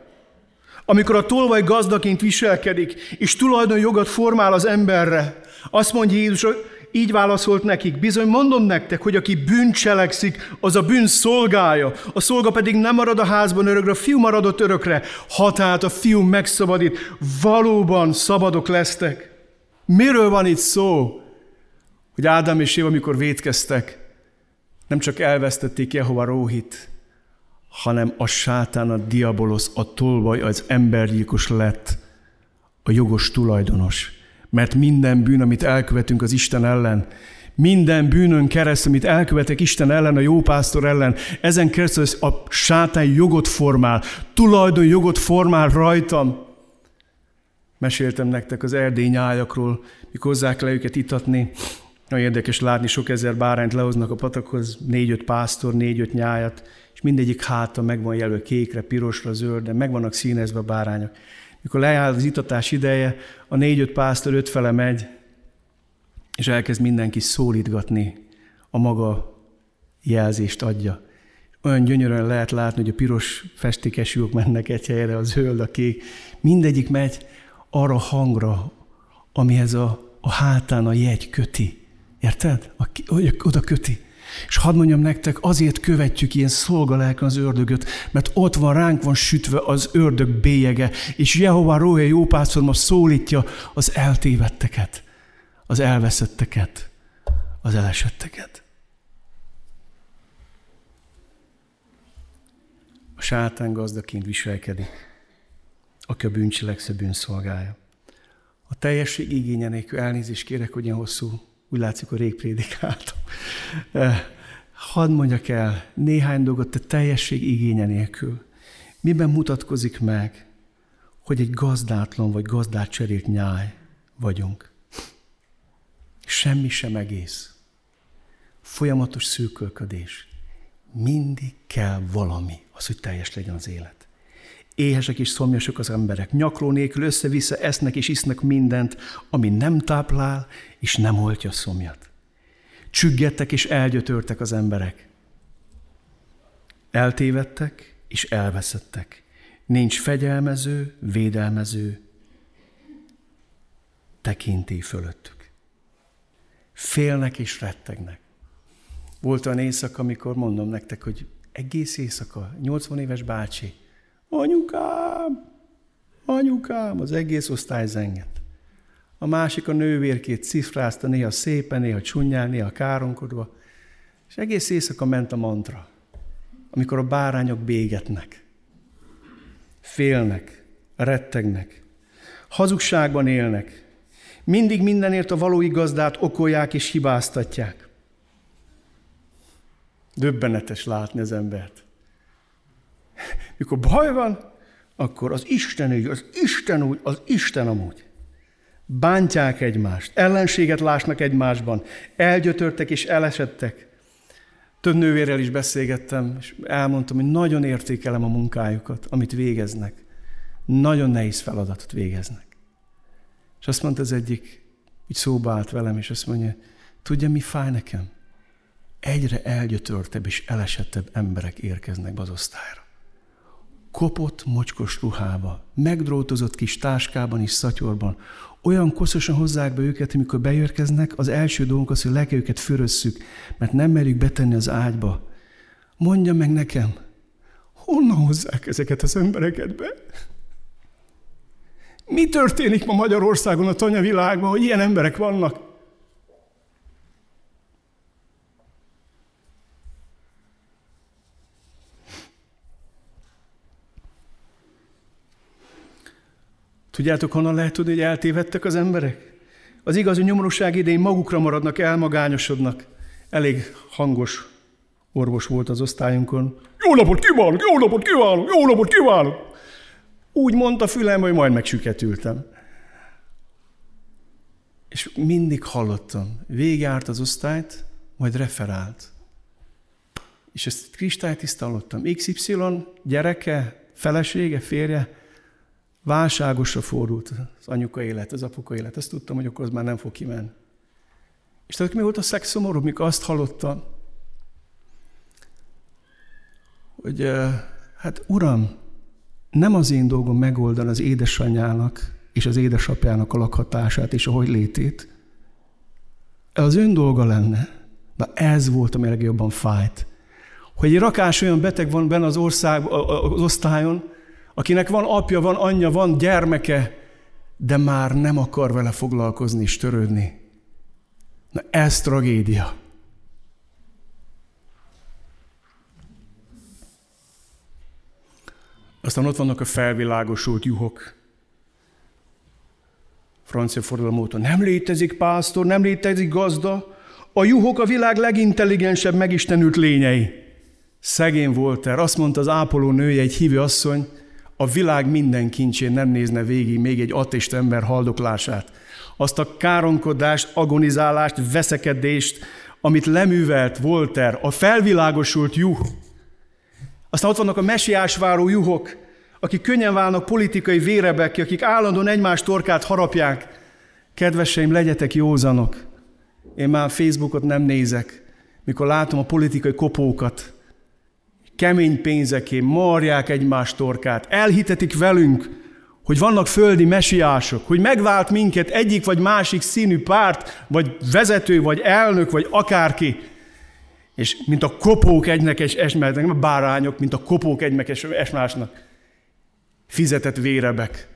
Amikor a tolvaj gazdaként viselkedik, és tulajdonjogat formál az emberre, azt mondja Jézus, így válaszolt nekik, bizony mondom nektek, hogy aki bűn cselekszik, az a bűn szolgája. A szolga pedig nem marad a házban örökre, a fiú maradott örökre. Ha tehát a fiú megszabadít, valóban szabadok lesztek. Miről van itt szó? Hogy Ádám és Éva, amikor vétkeztek, nem csak elvesztették Jehova Róhit, hanem a sátán, a diabolosz, a tolvaj, az embergyilkos lett a jogos tulajdonos mert minden bűn, amit elkövetünk az Isten ellen, minden bűnön keresztül, amit elkövetek Isten ellen, a jó pásztor ellen, ezen keresztül a sátán jogot formál, tulajdon jogot formál rajtam. Meséltem nektek az erdély nyájakról, mikor hozzák le őket itatni. Nagyon érdekes látni, sok ezer bárányt lehoznak a patakhoz, négy-öt pásztor, négy-öt nyájat, és mindegyik háta meg van jelölve kékre, pirosra, zöldre, meg vannak színezve a bárányok. Mikor leáll az itatás ideje, a négy-öt pásztor ötfele megy, és elkezd mindenki szólítgatni, a maga jelzést adja. Olyan gyönyörűen lehet látni, hogy a piros festékes lyuk mennek egy helyre, a zöld, a kék. Mindegyik megy arra hangra, amihez a, a hátán a jegy köti. Érted? A, oda köti. És hadd mondjam nektek, azért követjük ilyen szolgalelken az ördögöt, mert ott van, ránk van sütve az ördög bélyege, és Jehová Rója jópászor most szólítja az eltévetteket, az elveszetteket, az elesetteket. A sátán gazdaként viselkedik, aki a bűncselekszer bűnszolgálja. A teljesség igénye nélkül elnézést kérek, hogy ilyen hosszú, úgy látszik, hogy rég prédikáltam. Eh, hadd mondjak el néhány dolgot, te teljesség igénye nélkül. Miben mutatkozik meg, hogy egy gazdátlan vagy gazdát cserélt nyáj vagyunk? Semmi sem egész. Folyamatos szűkölködés. Mindig kell valami, az, hogy teljes legyen az élet. Éhesek és szomjasok az emberek, nyakló nélkül össze-vissza esznek és isznak mindent, ami nem táplál és nem oltja szomjat. Csüggettek és elgyötörtek az emberek. Eltévedtek és elveszettek. Nincs fegyelmező, védelmező tekintély fölöttük. Félnek és rettegnek. Volt olyan éjszaka, amikor mondom nektek, hogy egész éjszaka, 80 éves bácsi, anyukám, anyukám, az egész osztály zengett. A másik a nővérkét cifrázta, néha szépen, néha csúnyán, néha káronkodva, és egész éjszaka ment a mantra, amikor a bárányok bégetnek, félnek, rettegnek, hazugságban élnek, mindig mindenért a való igazdát okolják és hibáztatják. Döbbenetes látni az embert. Mikor baj van, akkor az Isten úgy, az Isten úgy, az Isten amúgy. Bántják egymást, ellenséget lásnak egymásban, elgyötörtek és elesettek. Több nővérrel is beszélgettem, és elmondtam, hogy nagyon értékelem a munkájukat, amit végeznek. Nagyon nehéz feladatot végeznek. És azt mondta az egyik, így szóba állt velem, és azt mondja, tudja, mi fáj nekem? Egyre elgyötörtebb és elesettebb emberek érkeznek be az osztályra kopott, mocskos ruhába, megdrótozott kis táskában és szatyorban, olyan koszosan hozzák be őket, amikor beérkeznek, az első dolgunk az, hogy le kell őket fürösszük, mert nem merjük betenni az ágyba. Mondja meg nekem, honnan hozzák ezeket az embereket be? Mi történik ma Magyarországon, a tanyavilágban, hogy ilyen emberek vannak? Tudjátok, honnan lehet tudni, hogy eltévedtek az emberek? Az igazi nyomorúság idején magukra maradnak, elmagányosodnak. Elég hangos orvos volt az osztályunkon. Jó napot kívánok, jó napot kívánok, jó napot kívánok! Úgy mondta fülem, hogy majd megsüketültem. És mindig hallottam. Végjárt az osztályt, majd referált. És ezt kristálytiszta hallottam. XY gyereke, felesége, férje, válságosra fordult az anyuka élet, az apuka élet. Ezt tudtam, hogy akkor az már nem fog kimenni. És tudod, mi volt a szexomorú, mikor azt hallottam, hogy hát uram, nem az én dolgom megoldani az édesanyjának és az édesapjának a lakhatását és a hogy létét. Az ön dolga lenne. De ez volt, ami legjobban fájt. Hogy egy rakás olyan beteg van benne az, ország, az osztályon, akinek van apja, van anyja, van gyermeke, de már nem akar vele foglalkozni és törődni. Na ez tragédia. Aztán ott vannak a felvilágosult juhok. Francia forradalom óta nem létezik pásztor, nem létezik gazda. A juhok a világ legintelligensebb, megistenült lényei. Szegény Volter, azt mondta az ápoló nője, egy hívő asszony, a világ minden kincsén nem nézne végig még egy ateist ember haldoklását. Azt a káronkodást, agonizálást, veszekedést, amit leművelt Volter, a felvilágosult juh. Aztán ott vannak a mesiás váró juhok, akik könnyen válnak politikai vérebek, akik állandóan egymás torkát harapják. Kedveseim, legyetek józanok. Én már Facebookot nem nézek, mikor látom a politikai kopókat, kemény pénzeké marják egymás torkát, elhitetik velünk, hogy vannak földi mesiások, hogy megvált minket egyik vagy másik színű párt, vagy vezető, vagy elnök, vagy akárki. és mint a kopók egynek és esmásnak, nem a bárányok, mint a kopók egynek és esmásnak fizetett vérebek.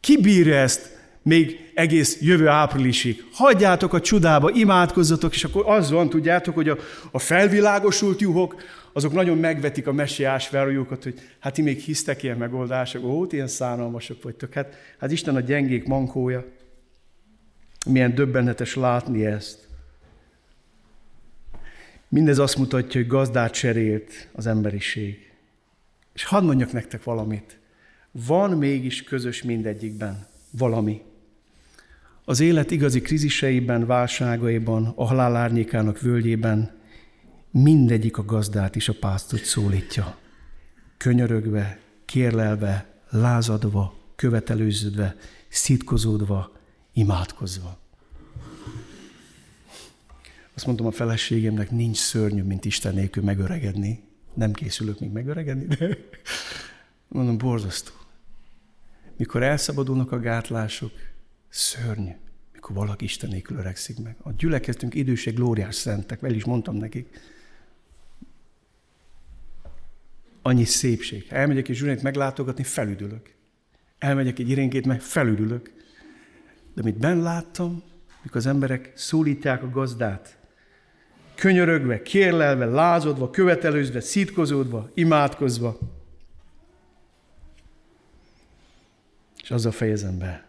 Ki bírja ezt még egész jövő áprilisig? Hagyjátok a csodába, imádkozzatok, és akkor az van, tudjátok, hogy a, a felvilágosult juhok, azok nagyon megvetik a messiás verőjukat, hogy hát ti még hisztek ilyen megoldások, ó, ti ilyen szánalmasok vagytok. Hát, hát Isten a gyengék mankója. Milyen döbbenetes látni ezt. Mindez azt mutatja, hogy gazdát cserélt az emberiség. És hadd mondjak nektek valamit. Van mégis közös mindegyikben valami. Az élet igazi kriziseiben, válságaiban, a halál árnyékának völgyében mindegyik a gazdát és a pásztort szólítja. Könyörögve, kérlelve, lázadva, követelőződve, szitkozódva, imádkozva. Azt mondtam a feleségemnek, nincs szörnyű, mint Isten nélkül megöregedni. Nem készülök még megöregedni, de [laughs] mondom, borzasztó. Mikor elszabadulnak a gátlások, szörnyű, mikor valaki Isten nélkül öregszik meg. A gyülekeztünk időség glóriás szentek, el is mondtam nekik. Annyi szépség. Elmegyek egy zsűrét meglátogatni, felüdülök. Elmegyek egy irénkét, meg felüdülök. De amit benn láttam, mikor az emberek szólítják a gazdát, könyörögve, kérlelve, lázodva, követelőzve, szítkozódva, imádkozva. És azzal fejezem be,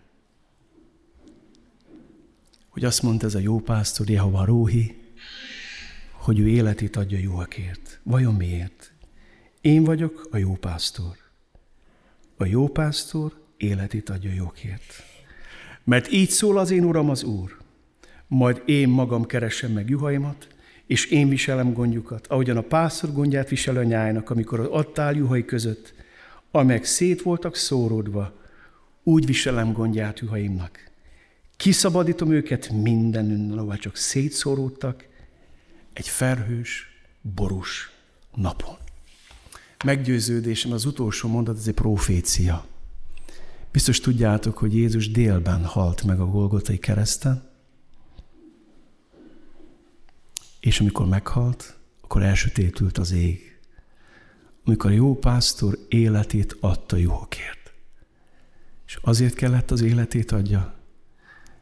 hogy azt mondta ez a jó pásztor, Jehova Róhi, hogy ő életét adja jóakért. Vajon miért? Én vagyok a jó pásztor. A jó pásztor életét adja jókért. Mert így szól az én Uram az Úr. Majd én magam keresem meg juhaimat, és én viselem gondjukat, ahogyan a pásztor gondját visel a nyájnak, amikor adtál juhai között, amelyek szét voltak szóródva, úgy viselem gondját juhaimnak. Kiszabadítom őket minden ahol csak szétszóródtak, egy ferhős, borús napon. Meggyőződésem az utolsó mondat, ez egy profécia. Biztos tudjátok, hogy Jézus délben halt meg a Golgotai kereszten, És amikor meghalt, akkor elsötétült az ég. Amikor a jó pásztor életét adta juhokért. És azért kellett az életét adja,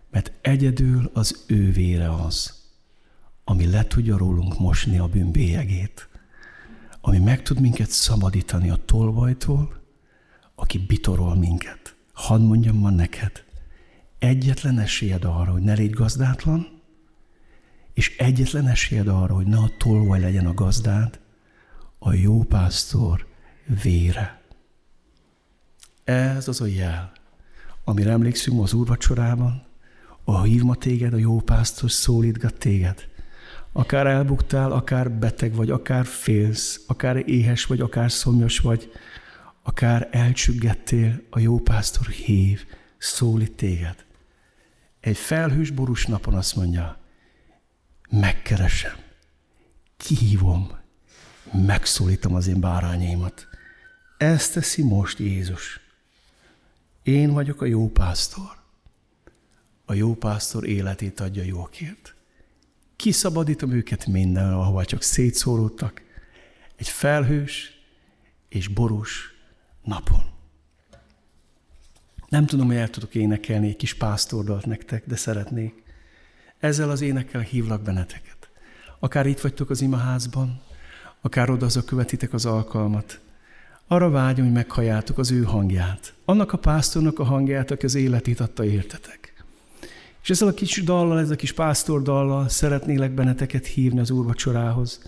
mert egyedül az ő vére az, ami le tudja rólunk mosni a bűnbélyegét, ami meg tud minket szabadítani a tolvajtól, aki bitorol minket. Hadd mondjam ma neked, egyetlen esélyed arra, hogy ne légy gazdátlan, és egyetlen esélyed arra, hogy ne a tolvaj legyen a gazdád, a jó pásztor vére. Ez az a jel, amire emlékszünk az úrvacsorában, a hív ma téged, a jó pásztor szólítgat téged. Akár elbuktál, akár beteg vagy, akár félsz, akár éhes vagy, akár szomjas vagy, akár elcsüggettél, a jó pásztor hív, szólít téged. Egy felhős borús napon azt mondja, megkeresem, kihívom, megszólítom az én bárányaimat. Ezt teszi most Jézus. Én vagyok a jó pásztor. A jó pásztor életét adja jókért. Kiszabadítom őket minden, ahova csak szétszóródtak, egy felhős és borús napon. Nem tudom, hogy el tudok énekelni egy kis pásztordalt nektek, de szeretnék. Ezzel az énekkel hívlak benneteket. Akár itt vagytok az imaházban, akár oda követitek az alkalmat. Arra vágyom, hogy meghalljátok az ő hangját. Annak a pásztornak a hangját, aki az életét adta értetek. És ezzel a kis dallal, ezzel a kis pásztor dallal szeretnélek benneteket hívni az úrvacsorához,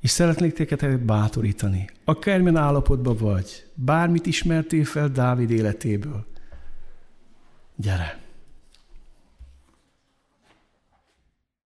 és szeretnék teket bátorítani. Akármilyen állapotban vagy, bármit ismertél fel Dávid életéből. Gyere!